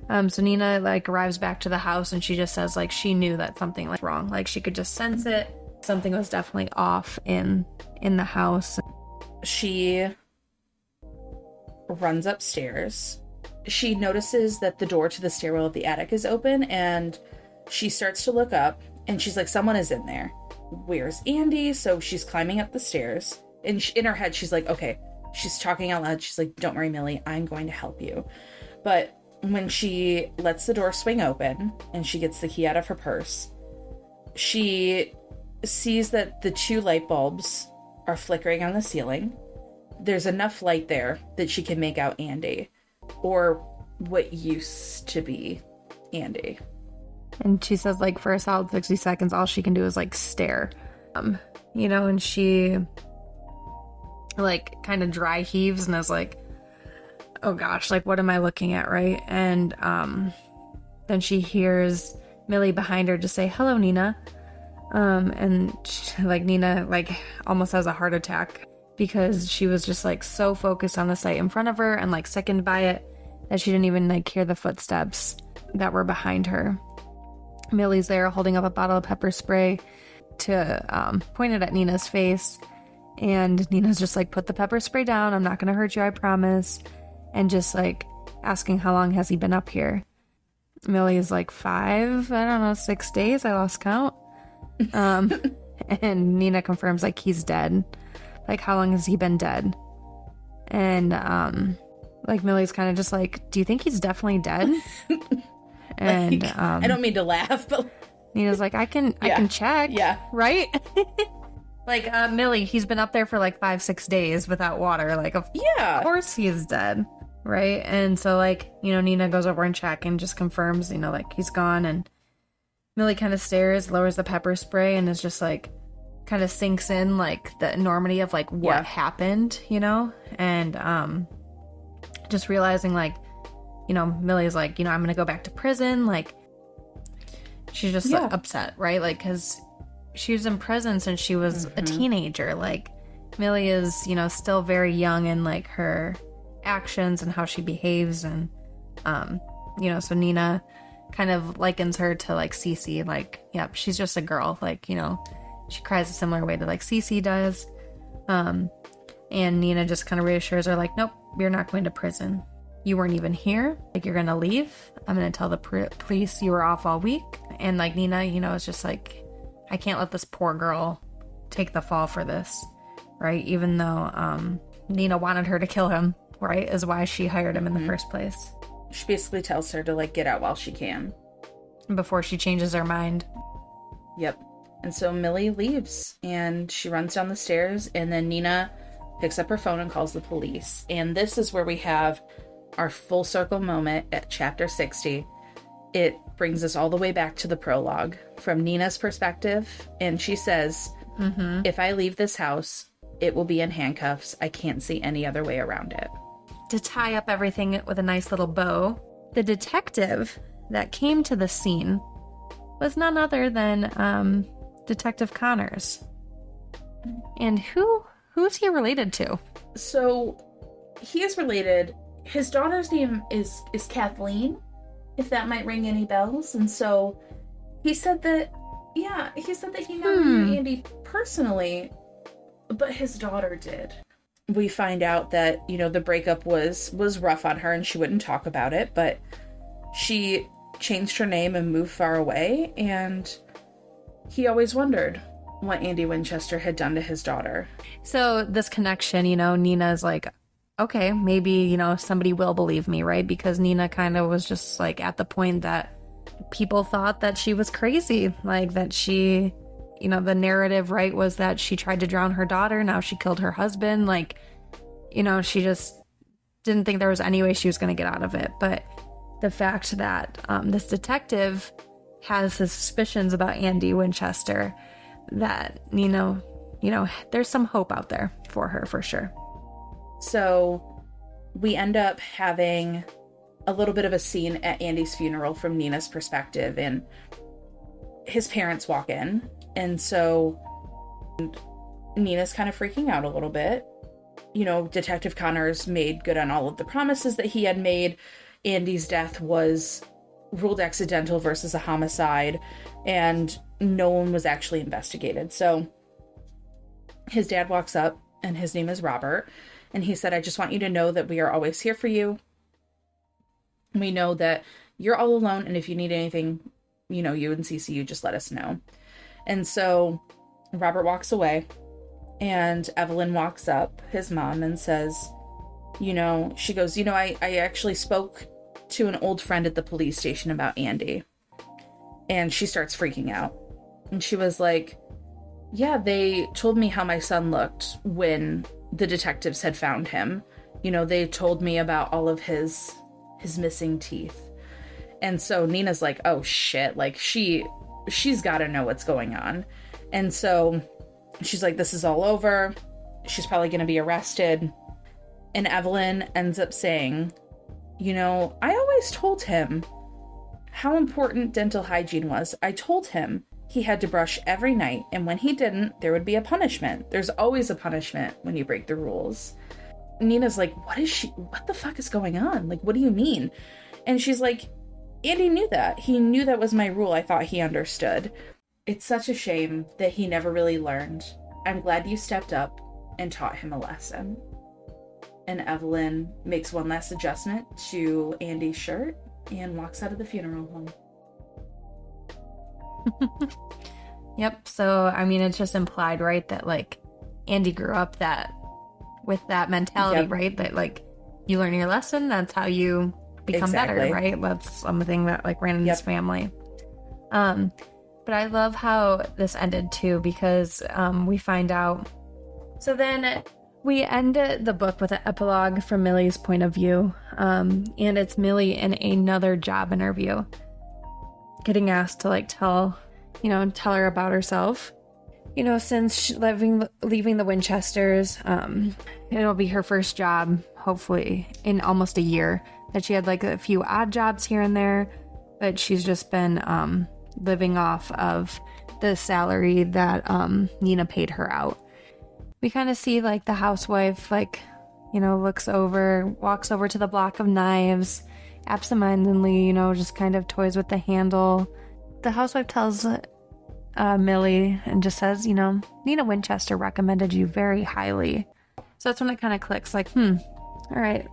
Um, so Nina like arrives back to the house and she just says like she knew that something was wrong. Like she could just sense it. Something was definitely off in in the house. She runs upstairs. She notices that the door to the stairwell of the attic is open and she starts to look up and she's like, Someone is in there. Where's Andy? So she's climbing up the stairs. And sh in her head, she's like, Okay, she's talking out loud. She's like, Don't worry, Millie, I'm going to help you. But when she lets the door swing open and she gets the key out of her purse, she sees that the two light bulbs are flickering on the ceiling. There's enough light there that she can make out Andy, or what used to be Andy. And she says like for a solid 60 seconds all she can do is like stare. Um, you know, and she like kind of dry heaves and is like oh gosh, like what am I looking at, right? And um then she hears Millie behind her just say, "Hello, Nina." Um and she, like Nina like almost has a heart attack because she was just like so focused on the sight in front of her and like sickened by it that she didn't even like hear the footsteps that were behind her. Millie's there holding up a bottle of pepper spray to um, point it at Nina's face. And Nina's just like, put the pepper spray down. I'm not going to hurt you, I promise. And just like asking how long has he been up here. Millie is like five, I don't know, six days. I lost count. Um, and Nina confirms like he's dead. Like, how long has he been dead? And um, like Millie's kind of just like, do you think he's definitely dead? and Like, um, I don't mean to laugh, but Nina's like, I can, I can check. Yeah. Right. like uh, Millie, he's been up there for like five, six days without water. Like, of yeah. course he's dead. Right. And so, like, you know, Nina goes over and check and just confirms, you know, like he's gone. And Millie kind of stares, lowers the pepper spray, and is just like, kind of sinks in like the enormity of like what Yeah. happened, you know? And, um, just realizing like, you know, Millie's like, you know, I'm going to go back to prison. Like, she's just like, upset, right? Like, because she was in prison since she was a teenager. Like, Millie is, you know, still very young in like her actions and how she behaves. And, um, you know, so Nina kind of likens her to like Cece. Like, yep, she's just a girl. Like, you know, she cries a similar way to like Cece does. Um, and Nina just kind of reassures her, like, nope, you're not going to prison. You weren't even here. Like, you're going to leave. I'm going to tell the pr- police you were off all week. And, like, Nina, you know, is just like, I can't let this poor girl take the fall for this, right? Even though um, Nina wanted her to kill him, right? Is why she hired him in the first place She basically tells her to like get out while she can. before she changes her mind. Yep. And so Millie leaves and she runs down the stairs, and then Nina picks up her phone and calls the police. And this is where we have our full circle moment at chapter 60. It brings us all the way back to the prologue from Nina's perspective. And she says, mm-hmm. If I leave this house, it will be in handcuffs. I can't see any other way around it. To tie up everything with a nice little bow, the detective that came to the scene was none other than um, Detective Connors. And who who's he related to? So he is related. His daughter's name is is Kathleen, if that might ring any bells. And so he said that yeah, he said that he never Hmm. knew Andy personally, but his daughter did. We find out that, you know, the breakup was was rough on her and she wouldn't talk about it, but she changed her name and moved far away and he always wondered what Andy Winchester had done to his daughter. So this connection, you know, Nina's like, okay, maybe you know somebody will believe me, right? Because Nina kind of was just like at the point that people thought that she was crazy, like that she, you know, the narrative, right, was that she tried to drown her daughter, now she killed her husband, like, you know, she just didn't think there was any way she was going to get out of it, but the fact that um, this detective has his suspicions about Andy Winchester that you know you know there's some hope out there for her for sure So we end up having a little bit of a scene at Andy's funeral from Nina's perspective, and his parents walk in. And so Nina's kind of freaking out a little bit. You know, Detective Connors made good on all of the promises that he had made. Andy's death was ruled accidental versus a homicide, and no one was actually investigated. So his dad walks up, and his name is Robert. And he said, I just want you to know that we are always here for you. We know that you're all alone, and if you need anything, you know, you and CCU, just let us know. And so Robert walks away, and Evelyn walks up, his mom, and says, You know, she goes, You know, I, I actually spoke to an old friend at the police station about Andy. And she starts freaking out. And she was like, yeah, they told me how my son looked when the detectives had found him. You know, they told me about all of his his missing teeth. And so Nina's like, "Oh shit, like she she's got to know what's going on." And so she's like, "This is all over. She's probably going to be arrested." And Evelyn ends up saying, "You know, I always told him how important dental hygiene was. I told him he had to brush every night, and when he didn't, there would be a punishment. There's always a punishment when you break the rules. Nina's like, What is she? What the fuck is going on? Like, what do you mean? And she's like, Andy knew that. He knew that was my rule. I thought he understood. It's such a shame that he never really learned. I'm glad you stepped up. and taught him a lesson. And Evelyn makes one last adjustment to Andy's shirt and walks out of the funeral home. Yep. So, I mean, it's just implied, right, that like Andy grew up that with that mentality, yep. right? That like you learn your lesson, that's how you become exactly. better, right? That's something that like ran in yep. his family. Um, but I love how this ended too because um, we find out. So then we end the book with an epilogue from Millie's point of view, um, and it's Millie in another job interview, getting asked to like tell you know, tell her about herself. You know, since leaving leaving the Winchesters, um, it'll be her first job, hopefully, in almost a year. That she had like a few odd jobs here and there, but she's just been um, living off of the salary that um, Nina paid her out. We kind of see like the housewife, like, you know, looks over, walks over to the block of knives, absentmindedly, you know, just kind of toys with the handle. The housewife tells uh, Millie and just says, you know, Nina Winchester recommended you very highly. So that's when it kind of clicks like, hmm, all right,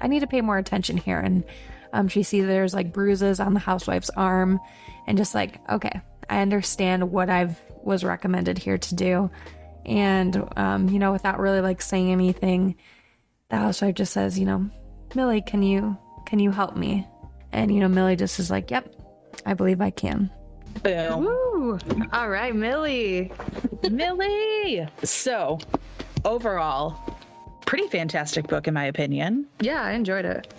I need to pay more attention here. And um, she sees there's like bruises on the housewife's arm and just like, okay, I understand what I've was recommended here to do. And, um, you know, without really like saying anything, the housewife just says, you know, Millie, can you, can you help me? And, you know, Millie just is like, yep, I believe I can. Boom. Woo. All right, Millie. Millie. So, overall, pretty fantastic book in my opinion. Yeah, I enjoyed it.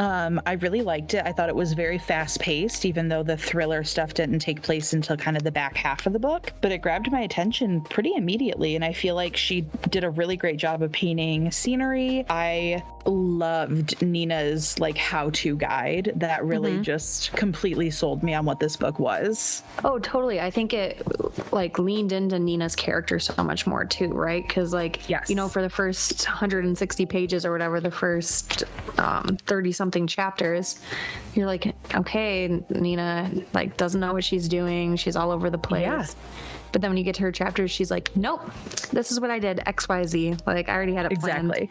Um, I really liked it. I thought it was very fast paced, even though the thriller stuff didn't take place until kind of the back half of the book. But it grabbed my attention pretty immediately. And I feel like she did a really great job of painting scenery. I loved Nina's like how to guide that really mm-hmm. just completely sold me on what this book was. Oh, totally. I think it like leaned into Nina's character so much more too, right? Because, like, yes. you know, for the first 160 pages or whatever, the first um, 30 something chapters, you're like, okay, Nina like doesn't know what she's doing. She's all over the place. Yeah. But then when you get to her chapters, she's like, nope, this is what I did, X, Y, Z. Like I already had it planned. Exactly.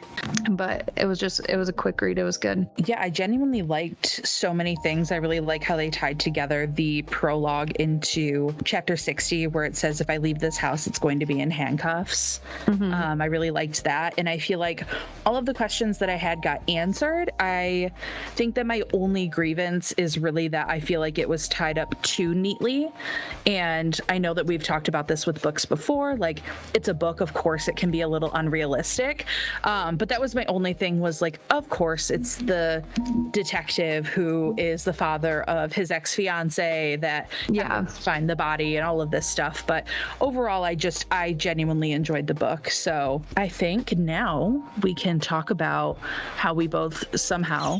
But it was just, it was a quick read. It was good. Yeah, I genuinely liked so many things. I really like how they tied together the prologue into chapter 60, where it says, if I leave this house, it's going to be in handcuffs. Mm-hmm. Um, I really liked that. And I feel like all of the questions that I had got answered. I think that my only grievance is really that I feel like it was tied up too neatly. And I know that we've talked about this with books before. Like, it's a book, of course, it can be a little unrealistic. Um, but that was my only thing was like, of course, it's the detective who is the father of his ex fiance that yeah find the body and all of this stuff. But overall, I just I genuinely enjoyed the book. So I think now we can talk about how we both somehow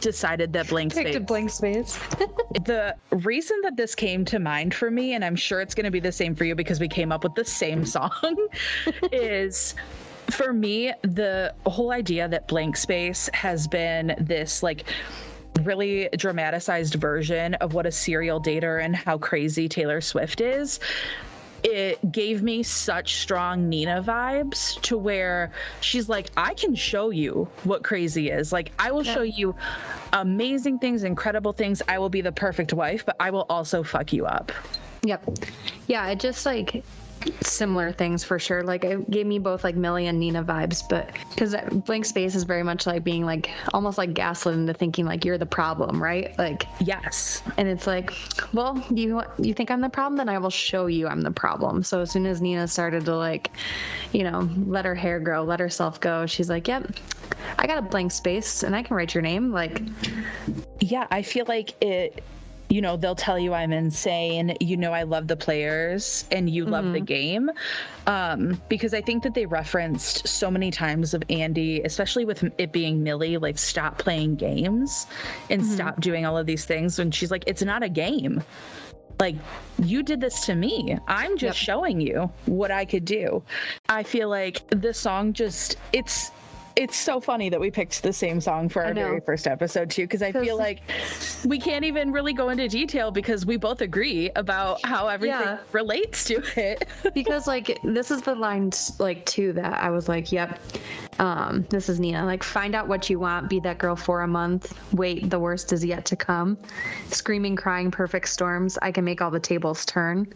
decided that blank space. blank space. the reason that this came to mind for me, and I'm sure it's going to be the same for you because we came up with the same song, is for me the whole idea that blank space has been this like really dramatized version of what a serial dater and how crazy Taylor Swift is it gave me such strong Nina vibes to where she's like, I can show you what crazy is. Like, I will yeah. show you amazing things, incredible things. I will be the perfect wife, but I will also fuck you up. Yep. Yeah, it just like similar things for sure. Like it gave me both like Millie and Nina vibes, but because blank space is very much like being like almost like gaslit into thinking like you're the problem, right? Like yes, and it's like, well, you you think I'm the problem, then I will show you I'm the problem. So as soon as Nina started to like, you know, let her hair grow, let herself go, she's like, yep, I got a blank space and I can write your name. Like, yeah, I feel like it you know, they'll tell you I'm insane. You know, I love the players and you mm-hmm. love the mm-hmm. game. Um, because I think that they referenced so many times of Andy, especially with it being Millie, like, stop playing games and mm-hmm. stop doing all of these things. And she's like, it's not a game like you did this to me i'm just yep. showing you what i could do i feel like the song just it's it's so funny that we picked the same song for our very first episode too because i feel like we can't even really go into detail because we both agree about how everything yeah. relates to it. Because like this is the line like two that i was like yep um this is nina. Like find out what you want. Be that girl for a month. Wait the worst is yet to come. Screaming crying perfect storms. I can make all the tables turn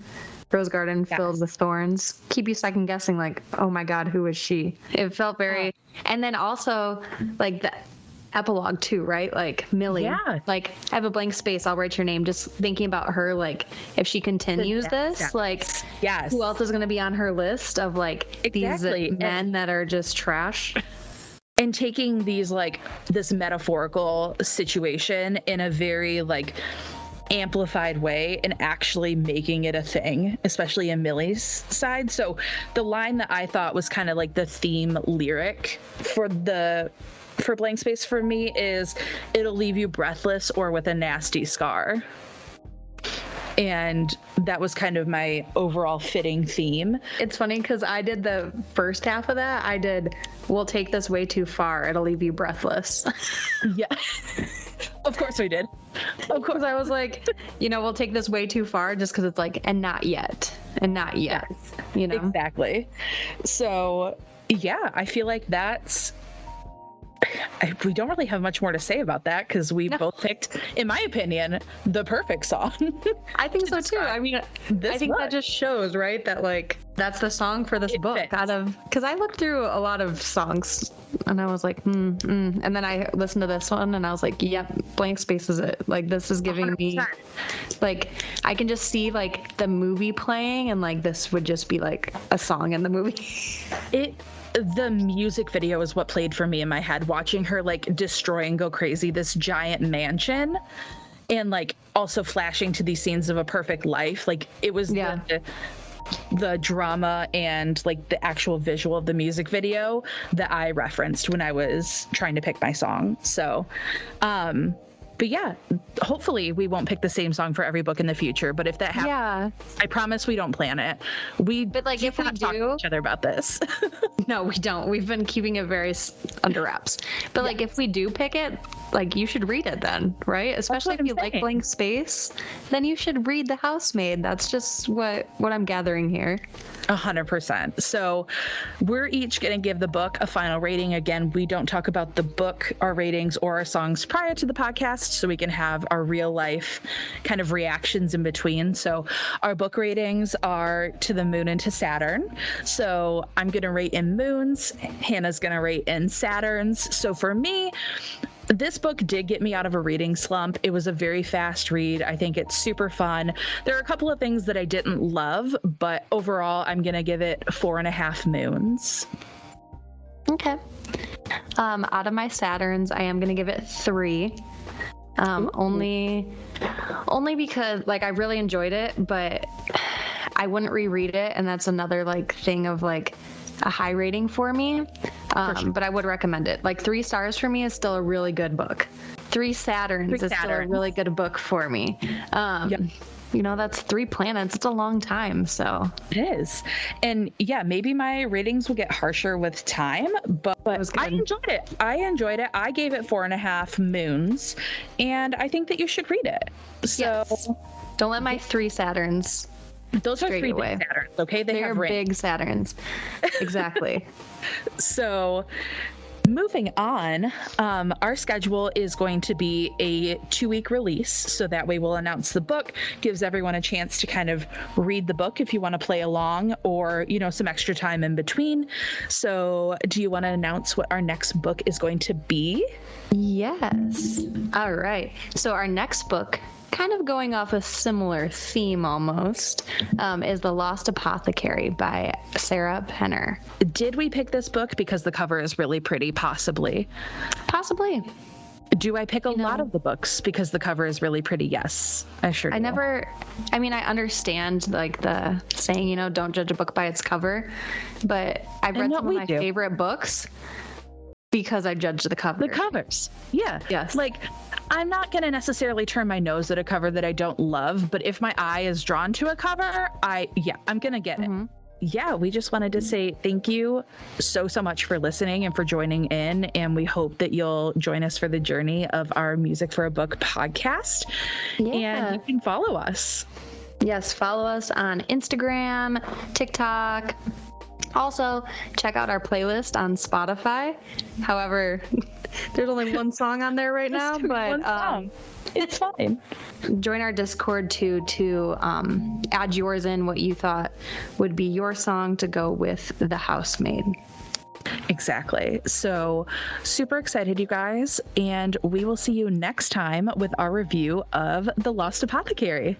rose garden yes. filled with thorns. Keep you second guessing like oh my god who is she? It felt very oh. and then also like the epilogue too right? Like millie. Yeah like i have a blank space. I'll write your name. Just thinking about her like if she continues this yes. like yes. who else is going to be on her list of like exactly. these men and- that are just trash? And taking these like this metaphorical situation in a very like amplified way and actually making it a thing, especially in Millie's side. So the line that I thought was kind of like the theme lyric for the for blank space for me is it'll leave you breathless or with a nasty scar. And that was kind of my overall fitting theme. It's funny because I did the first half of that. I did, we'll take this way too far. It'll leave you breathless. yeah. of course we did. Of course, I was like, you know, we'll take this way too far just because it's like, and not yet, and not yet, yes, you know? Exactly. So, yeah, I feel like that's I, we don't really have much more to say about that because we no. both picked, in my opinion, the perfect song. I think so too. I mean, I think book. that just shows, right, that like that's the song for this it book. Fits. Out of because I looked through a lot of songs and I was like, hmm, mm. and then I listened to this one and I was like, yep, blank space is it. Like this is giving 100%. me, like I can just see like the movie playing and like this would just be like a song in the movie. It the music video is what played for me in my head watching her like destroy and go crazy this giant mansion and like also flashing to these scenes of a perfect life like it was yeah. the, the drama and like the actual visual of the music video that I referenced when I was trying to pick my song. So, um, but yeah, hopefully we won't pick the same song for every book in the future. But if that happens, yeah. I promise we don't plan it. We but like if we do talk to each other about this. no, we don't. We've been keeping it very under wraps. But like if we do pick it, like you should read it then, right? Especially if I'm you saying. like blank space, then you should read The Housemaid. That's just what what I'm gathering here. A hundred percent. So we're each going to give the book a final rating. Again, we don't talk about the book, our ratings, or our songs prior to the podcast, so we can have our real life kind of reactions in between. So our book ratings are to the moon and to Saturn. So I'm going to rate in moons. Hannah's going to rate in Saturns. So for me, this book did get me out of a reading slump. It was a very fast read. I think it's super fun. There are a couple of things that I didn't love, but overall, I'm going to give it four and a half moons. Okay. Um, out of my Saturns, I am going to give it three. Um, only, only because like I really enjoyed it, but I wouldn't reread it, and that's another like thing of like a high rating for me, um, for sure. but I would recommend it. Like three stars for me is still a really good book. Three Saturns three is Saturns. still a really good book for me. Um, yep you know that's three planets it's a long time so it is and yeah maybe my ratings will get harsher with time but, but i enjoyed it i enjoyed it i gave it four and a half moons and i think that you should read it so yes. don't let my three saturns those are three away. big Saturns, okay? They They're big Saturns. Exactly. so moving on, um, our schedule is going to be a two week release. So that way we'll announce the book, gives everyone a chance to kind of read the book if you want to play along or, you know, some extra time in between. So do you want to announce what our next book is going to be? Yes. All right. So our next book kind of going off a similar theme almost, um, is The Lost Apothecary by Sarah Penner. Did we pick this book because the cover is really pretty? Possibly. Possibly. Do I pick a you know, lot of the books because the cover is really pretty? Yes, I sure. Do. I do. never. I mean, I understand like the saying, you know, don't judge a book by its cover, but I've read some of my do. favorite books because I judge the cover. The covers, yeah, yes. Like I'm not going to necessarily turn my nose at a cover that I don't love, but if my eye is drawn to a cover, I yeah, I'm going to get mm-hmm. it. yeah, we just wanted to say thank you so, so much for listening and for joining in. And we hope that you'll join us for the journey of our Music for a Book podcast. Yeah. And you can follow us. Yes, follow us on Instagram, TikTok. Also, check out our playlist on Spotify. However, there's only one song on there right now, but um, it's fine. Join our Discord too to um, add yours in what you thought would be your song to go with the housemaid. Exactly. So, super excited, you guys. And we will see you next time with our review of The Lost Apothecary.